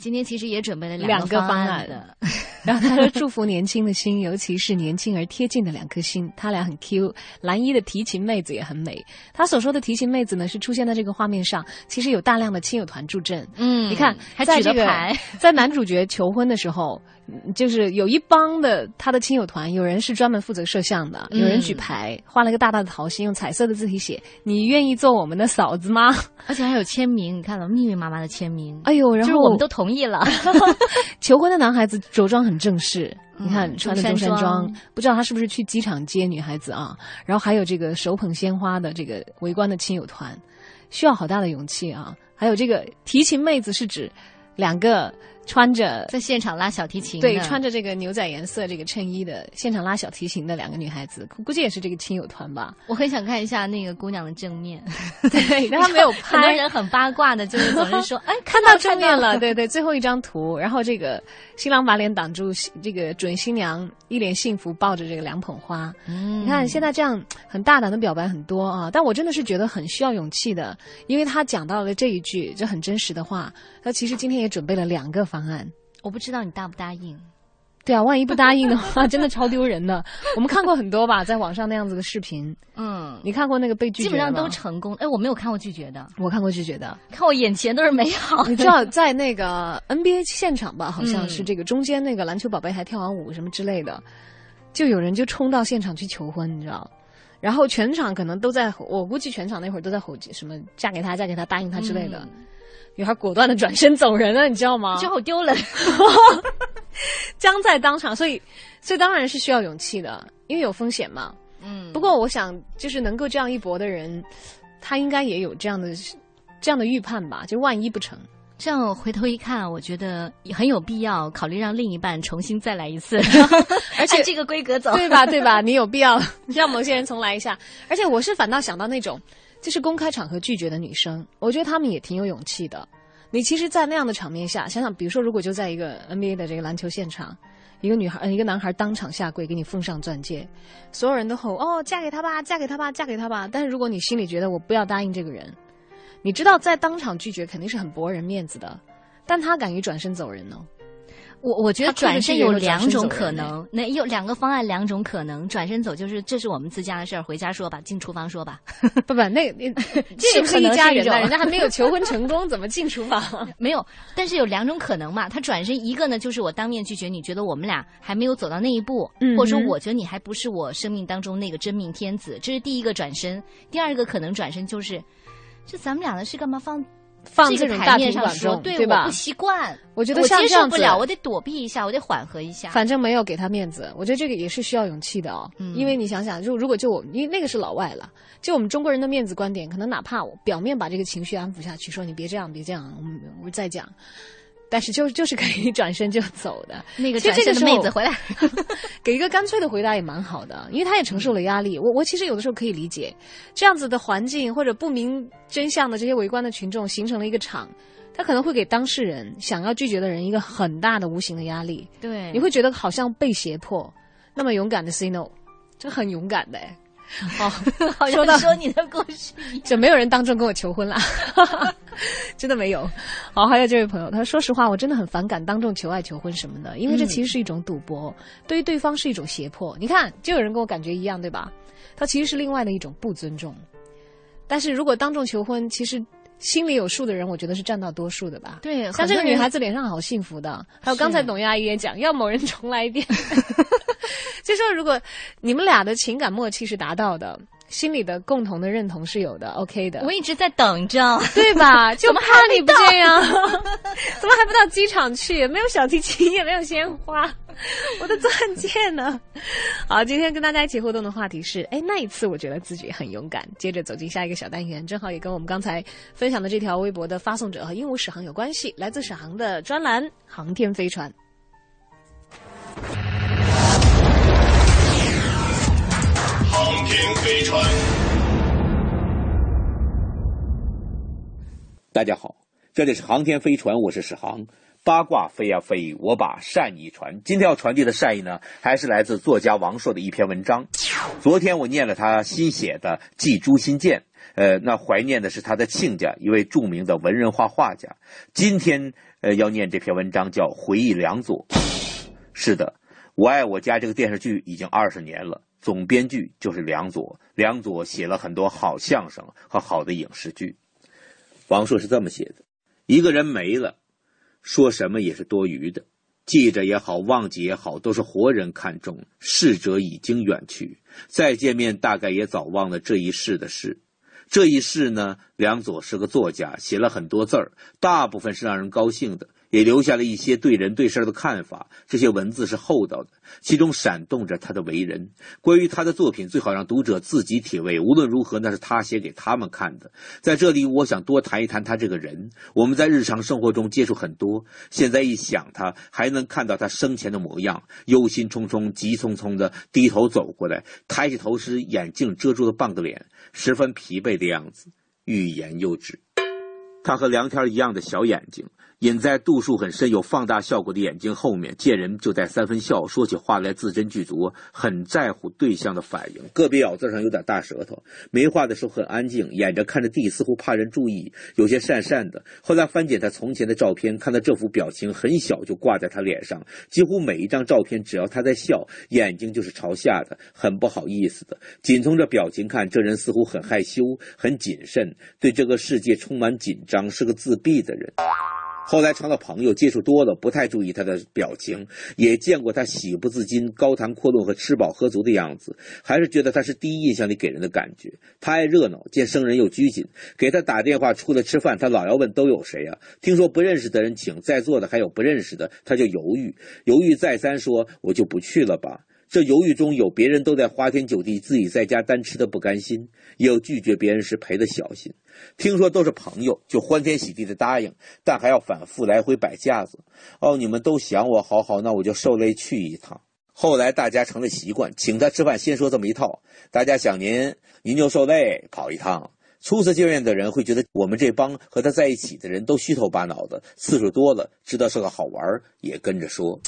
今天其实也准备了两个方案的。然后他说：“祝福年轻的心，尤其是年轻而贴近的两颗心。他俩很 Q，蓝衣的提琴妹子也很美。他所说的提琴妹子呢，是出现在这个画面上，其实有大量的亲友团助阵。嗯，你看，还在这个举了牌，在男主角求婚的时候，嗯就是有一帮的他的亲友团，有人是专门负责摄像的，有人举牌，画了一个大大的桃心，用彩色的字体写：‘你愿意做我们的嫂子吗？’ 而且还有签名，你看到密密麻麻的签名。哎呦，然后就是我们都同意了。求婚的男孩子着装很正式，你看穿的中山装，不知道他是不是去机场接女孩子啊？然后还有这个手捧鲜花的这个围观的亲友团，需要好大的勇气啊！还有这个提琴妹子是指两个穿着在现场拉小提琴，对穿着这个牛仔颜色这个衬衣的现场拉小提琴的两个女孩子，估估计也是这个亲友团吧。我很想看一下那个姑娘的正面，对，但他没有拍。很多人很八卦的，就是总是说，哎，看到到正面了，对对，最后一张图，然后这个新郎把脸挡住，这个准新娘一脸幸福抱着这个两捧花。嗯你看现在这样很大胆的表白很多啊，但我真的是觉得很需要勇气的，因为他讲到了这一句这很真实的话，他其实今天也准备了两个方案。我不知道你答不答应。对啊，万一不答应的话，真的超丢人的。我们看过很多吧，在网上那样子的视频。嗯，你看过那个被拒绝基本上都成功。哎，我没有看过拒绝的，我看过拒绝的。看我眼前都是美好。你知道，在那个 NBA 现场吧，好像是嗯这个中间那个篮球宝贝还跳完舞什么之类的，就有人就冲到现场去求婚，你知道。然后全场可能都在吼，我估计全场那会儿都在吼什么“嫁给他，嫁给他，答应他”之类的。女孩果断的转身走人了，你知道吗？就好丢人，僵在当场。所以，所以当然是需要勇气的，因为有风险嘛。嗯，不过我想，就是能够这样一搏的人，他应该也有这样的这样的预判吧？就万一不成，这样回头一看，我觉得也很有必要考虑让另一半重新再来一次，而且这个规格走，对吧？对吧？你有必要 让某些人重来一下。而且我是反倒想到那种，这是公开场合拒绝的女生，我觉得她们也挺有勇气的。你其实，在那样的场面下，想想，比如说，如果就在一个 NBA 的这个篮球现场，一个女孩、一个男孩当场下跪给你奉上钻戒，所有人都吼哦，嫁给他吧，嫁给他吧，嫁给他吧。但是如果你心里觉得我不要答应这个人，你知道在当场拒绝肯定是很驳人面子的，但他敢于转身走人呢。我我觉得转身有两种可能，那有两个方案，两种可能。转身走就是这是我们自家的事儿，回家说吧，进厨房说吧。不不，那那 这是个是一家人的的，人家还没有求婚成功，怎么进厨房？没有，但是有两种可能嘛。他转身一个呢，就是我当面拒绝，你觉得我们俩还没有走到那一步，嗯或者说我觉得你还不是我生命当中那个真命天子，这是第一个转身。第二个可能转身就是，这咱们俩的事干嘛放放这种大面上说？庭广众对，吧我不习惯，我觉得我像这样子接受不了，我得躲避一下，我得缓和一下。反正没有给他面子，我觉得这个也是需要勇气的哦。嗯因为你想想，就如果就我，因为那个是老外了，就我们中国人的面子观点，可能哪怕我表面把这个情绪安抚下去，说你别这样，别这样，我们我再讲。但是就就是可以转身就走的，那个其实这个转身的时候妹子回来，给一个干脆的回答也蛮好的，因为他也承受了压力。我我其实有的时候可以理解，这样子的环境或者不明真相的这些围观的群众形成了一个场，他可能会给当事人想要拒绝的人一个很大的无形的压力。对你会觉得好像被胁迫，那么勇敢的 say no，这很勇敢的哎。哦，好像说你的故事。就没有人当众跟我求婚了，真的没有。好，还有这位朋友，他说：“说实话，我真的很反感当众求爱、求婚什么的，因为这嗯其实是一种赌博，对于对方是一种胁迫。你看，就有人跟我感觉一样，对吧？他其实是另外的一种不尊重。但是如果当众求婚，其实心里有数的人，我觉得是占到多数的吧。对，像这个女孩子脸上好幸福的，还有刚才是董阿姨也讲，要某人重来一遍。就说如果你们俩的情感默契是达到的，心里的共同的认同是有的，OK 的。我一直在等着，对吧？就怕你不这样，怎么还不到机场去？也没有小提琴，也没有鲜花，我的钻戒呢？好，今天跟大家一起互动的话题是：哎，那一次我觉得自己很勇敢。接着走进下一个小单元，正好也跟我们刚才分享的这条微博的发送者和鹦鹉史航有关系，来自史航的专栏《航天飞船》。航天飞船。大家好，这里是航天飞船，我是史航。八卦飞呀飞，我把善意传。今天要传递的善意呢，还是来自作家王朔的一篇文章。昨天我念了他新写的《寄朱新建》，呃，那怀念的是他的亲家，一位著名的文人画画家。今天呃要念这篇文章叫《回忆梁左》。是的，我爱我家这个电视剧已经二十年了，总编剧就是梁左。梁左写了很多好相声和好的影视剧。王朔是这么写的：一个人没了，说什么也是多余的。记着也好，忘记也好，都是活人看重。逝者已经远去，再见面大概也早忘了这一世的事。这一世呢，梁左是个作家，写了很多字儿，大部分是让人高兴的，也留下了一些对人对事的看法。这些文字是厚道的，其中闪动着他的为人。关于他的作品，最好让读者自己体味。无论如何，那是他写给他们看的。在这里，我想多谈一谈他这个人。我们在日常生活中接触很多，现在一想他，还能看到他生前的模样：忧心忡忡、急匆匆的低头走过来，抬起头时眼镜遮住了半个脸，十分疲惫的样子，欲言又止。他和梁天一样的小眼睛，隐在度数很深、有放大效果的眼睛后面，见人就带三分笑，说起话来字斟句酌，很在乎对象的反应。个别咬字上有点大舌头，没话的时候很安静，眼着看着地，似乎怕人注意，有些讪讪的。后来翻检他从前的照片，看到这副表情很小就挂在他脸上，几乎每一张照片，只要他在笑，眼睛就是朝下的，很不好意思的。仅从这表情看，这人似乎很害羞、很谨慎，对这个世界充满紧张，是个自闭的人。后来成了朋友，接触多了，不太注意他的表情，也见过他喜不自禁、高谈阔论和吃饱喝足的样子，还是觉得他是第一印象里给人的感觉。他爱热闹，见生人又拘谨。给他打电话出来吃饭，他老要问都有谁啊？听说不认识的人请，在座的还有不认识的，他就犹豫，犹豫再三说我就不去了吧。这犹豫中有别人都在花天酒地，自己在家单吃的不甘心，也有拒绝别人时赔的小心。听说都是朋友，就欢天喜地的答应，但还要反复来回摆架子。哦，你们都想我好好，那我就受累去一趟。后来大家成了习惯，请他吃饭先说这么一套，大家想您，您就受累跑一趟。初次见面的人会觉得我们这帮和他在一起的人都虚头巴脑的，次数多了，知道是个好玩也跟着说。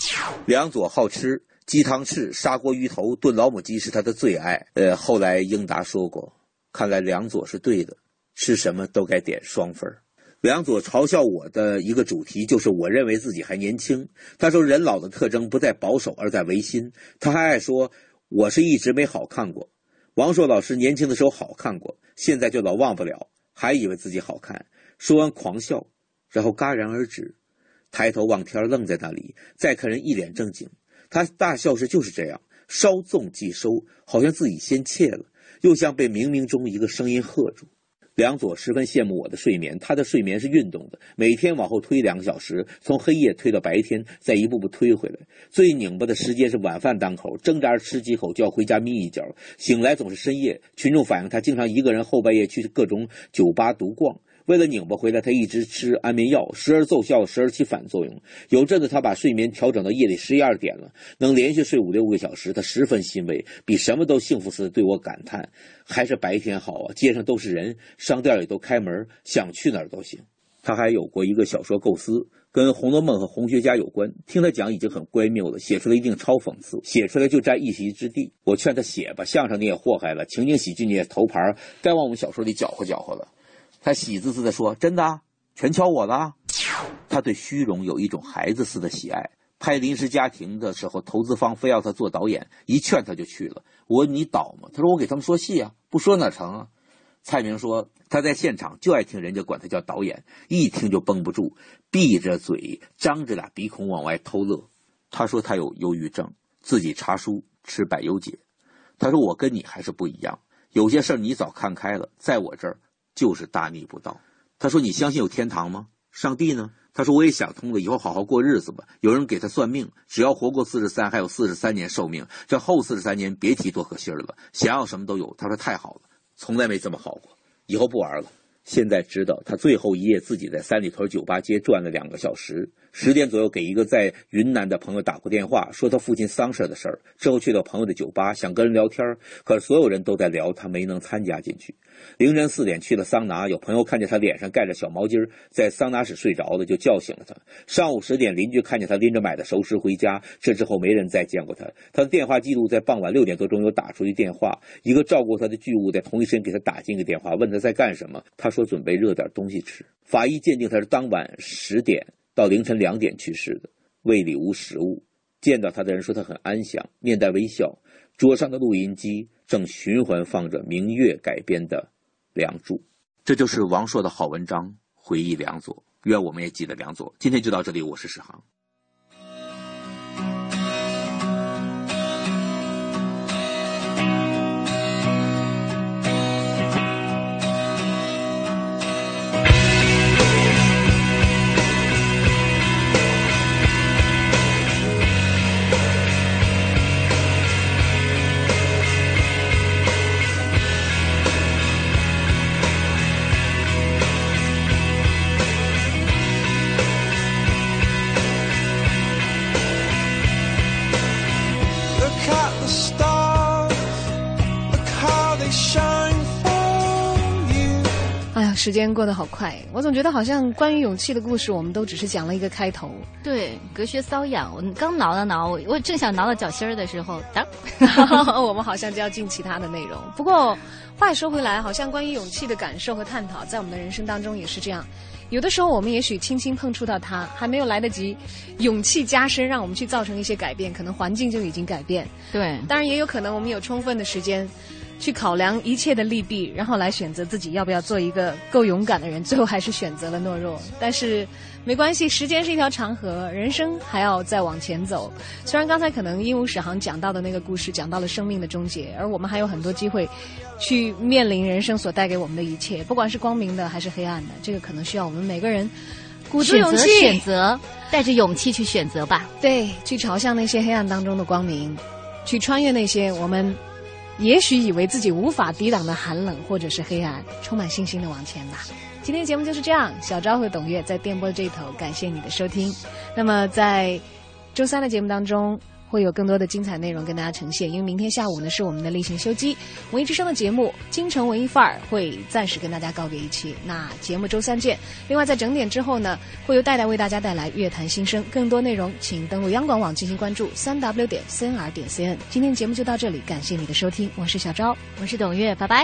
梁左好吃。鸡汤翅、砂锅鱼头、炖老母鸡是他的最爱。呃，后来英达说过，看来梁左是对的，吃什么都该点双份儿梁左嘲笑我的一个主题就是我认为自己还年轻。他说人老的特征不在保守，而在违心。他还爱说我是一直没好看过。王朔老师年轻的时候好看过，现在就老忘不了，还以为自己好看。说完狂笑，然后戛然而止，抬头望天，愣在那里。再看人一脸正经。他大笑时就是这样，稍纵即收，好像自己先怯了，又像被冥冥中一个声音喝住。梁左十分羡慕我的睡眠，他的睡眠是运动的，每天往后推两个小时，从黑夜推到白天，再一步步推回来。最拧巴的时间是晚饭当口，挣扎着吃几口就要回家眯一觉，醒来总是深夜。群众反映他经常一个人后半夜去各种酒吧独逛。为了拧巴回来，他一直吃安眠药，时而奏效，时而起反作用。有阵子，他把睡眠调整到夜里十一二点了，能连续睡五六个小时，他十分欣慰，比什么都幸福似的对我感叹：“还是白天好啊，街上都是人，商店也都开门，想去哪儿都行。”他还有过一个小说构思，跟《红楼梦》和红学家有关。听他讲已经很乖谬了，写出来一定超讽刺，写出来就占一席之地。我劝他写吧，相声你也祸害了，情景喜剧你也头牌，该往我们小说里搅和搅和了。他喜滋滋地说：“真的，全敲我了。”他对虚荣有一种孩子似的喜爱。拍《临时家庭》的时候，投资方非要他做导演，一劝他就去了。我问你导吗？他说：“我给他们说戏啊，不说哪成啊？”蔡明说：“他在现场就爱听人家管他叫导演，一听就绷不住，闭着嘴，张着俩鼻孔往外偷乐。”他说他有忧郁症，自己查书吃百忧解。他说：“我跟你还是不一样，有些事儿你早看开了，在我这儿。”就是大逆不道。他说：“你相信有天堂吗？上帝呢？”他说：“我也想通了，以后好好过日子吧。”有人给他算命，只要活过四十三，还有四十三年寿命。这后四十三年，别提多可心了，想要什么都有。他说：“太好了，从来没这么好过，以后不玩了。”现在知道，他最后一夜自己在三里屯酒吧街转了两个小时。十点左右，给一个在云南的朋友打过电话，说他父亲丧事的事儿。之后去到朋友的酒吧，想跟人聊天，可是所有人都在聊，他没能参加进去。凌晨四点去了桑拿，有朋友看见他脸上盖着小毛巾，在桑拿室睡着了，就叫醒了他。上午十点，邻居看见他拎着买的熟食回家，这之后没人再见过他。他的电话记录在傍晚六点多钟有打出去电话，一个照顾他的巨物在同一时间给他打进一个电话，问他在干什么，他说准备热点东西吃。法医鉴定他是当晚十点。到凌晨两点去世的，胃里无食物。见到他的人说他很安详，面带微笑。桌上的录音机正循环放着明月改编的《梁祝》，这就是王朔的好文章，回忆梁左。愿我们也记得梁左。今天就到这里，我是史航。时间过得好快，我总觉得好像关于勇气的故事，我们都只是讲了一个开头。对，隔靴搔痒。我刚挠了挠，我正想挠到脚心儿的时候，当，我们好像就要进其他的内容。不过话说回来，好像关于勇气的感受和探讨，在我们的人生当中也是这样。有的时候，我们也许轻轻碰触到它，还没有来得及勇气加深，让我们去造成一些改变，可能环境就已经改变。对，当然也有可能我们有充分的时间。去考量一切的利弊，然后来选择自己要不要做一个够勇敢的人。最后还是选择了懦弱，但是没关系，时间是一条长河，人生还要再往前走。虽然刚才可能鹦鹉史航讲到的那个故事讲到了生命的终结，而我们还有很多机会去面临人生所带给我们的一切，不管是光明的还是黑暗的，这个可能需要我们每个人鼓足勇气选择，带着勇气去选择吧。对，去朝向那些黑暗当中的光明。去穿越那些我们也许以为自己无法抵挡的寒冷或者是黑暗，充满信心的往前吧。今天节目就是这样，小昭和董月在电波的这头，感谢你的收听。那么在周三的节目当中。会有更多的精彩内容跟大家呈现，因为明天下午呢是我们的例行休机，文艺之声的节目《京城文艺范儿》会暂时跟大家告别一期，那节目周三见。另外在整点之后呢，会由戴戴为大家带来乐坛新生，更多内容请登录央广网进行关注，三 w 点 cnr 点 cn。今天节目就到这里，感谢你的收听，我是小昭，我是董月，拜拜。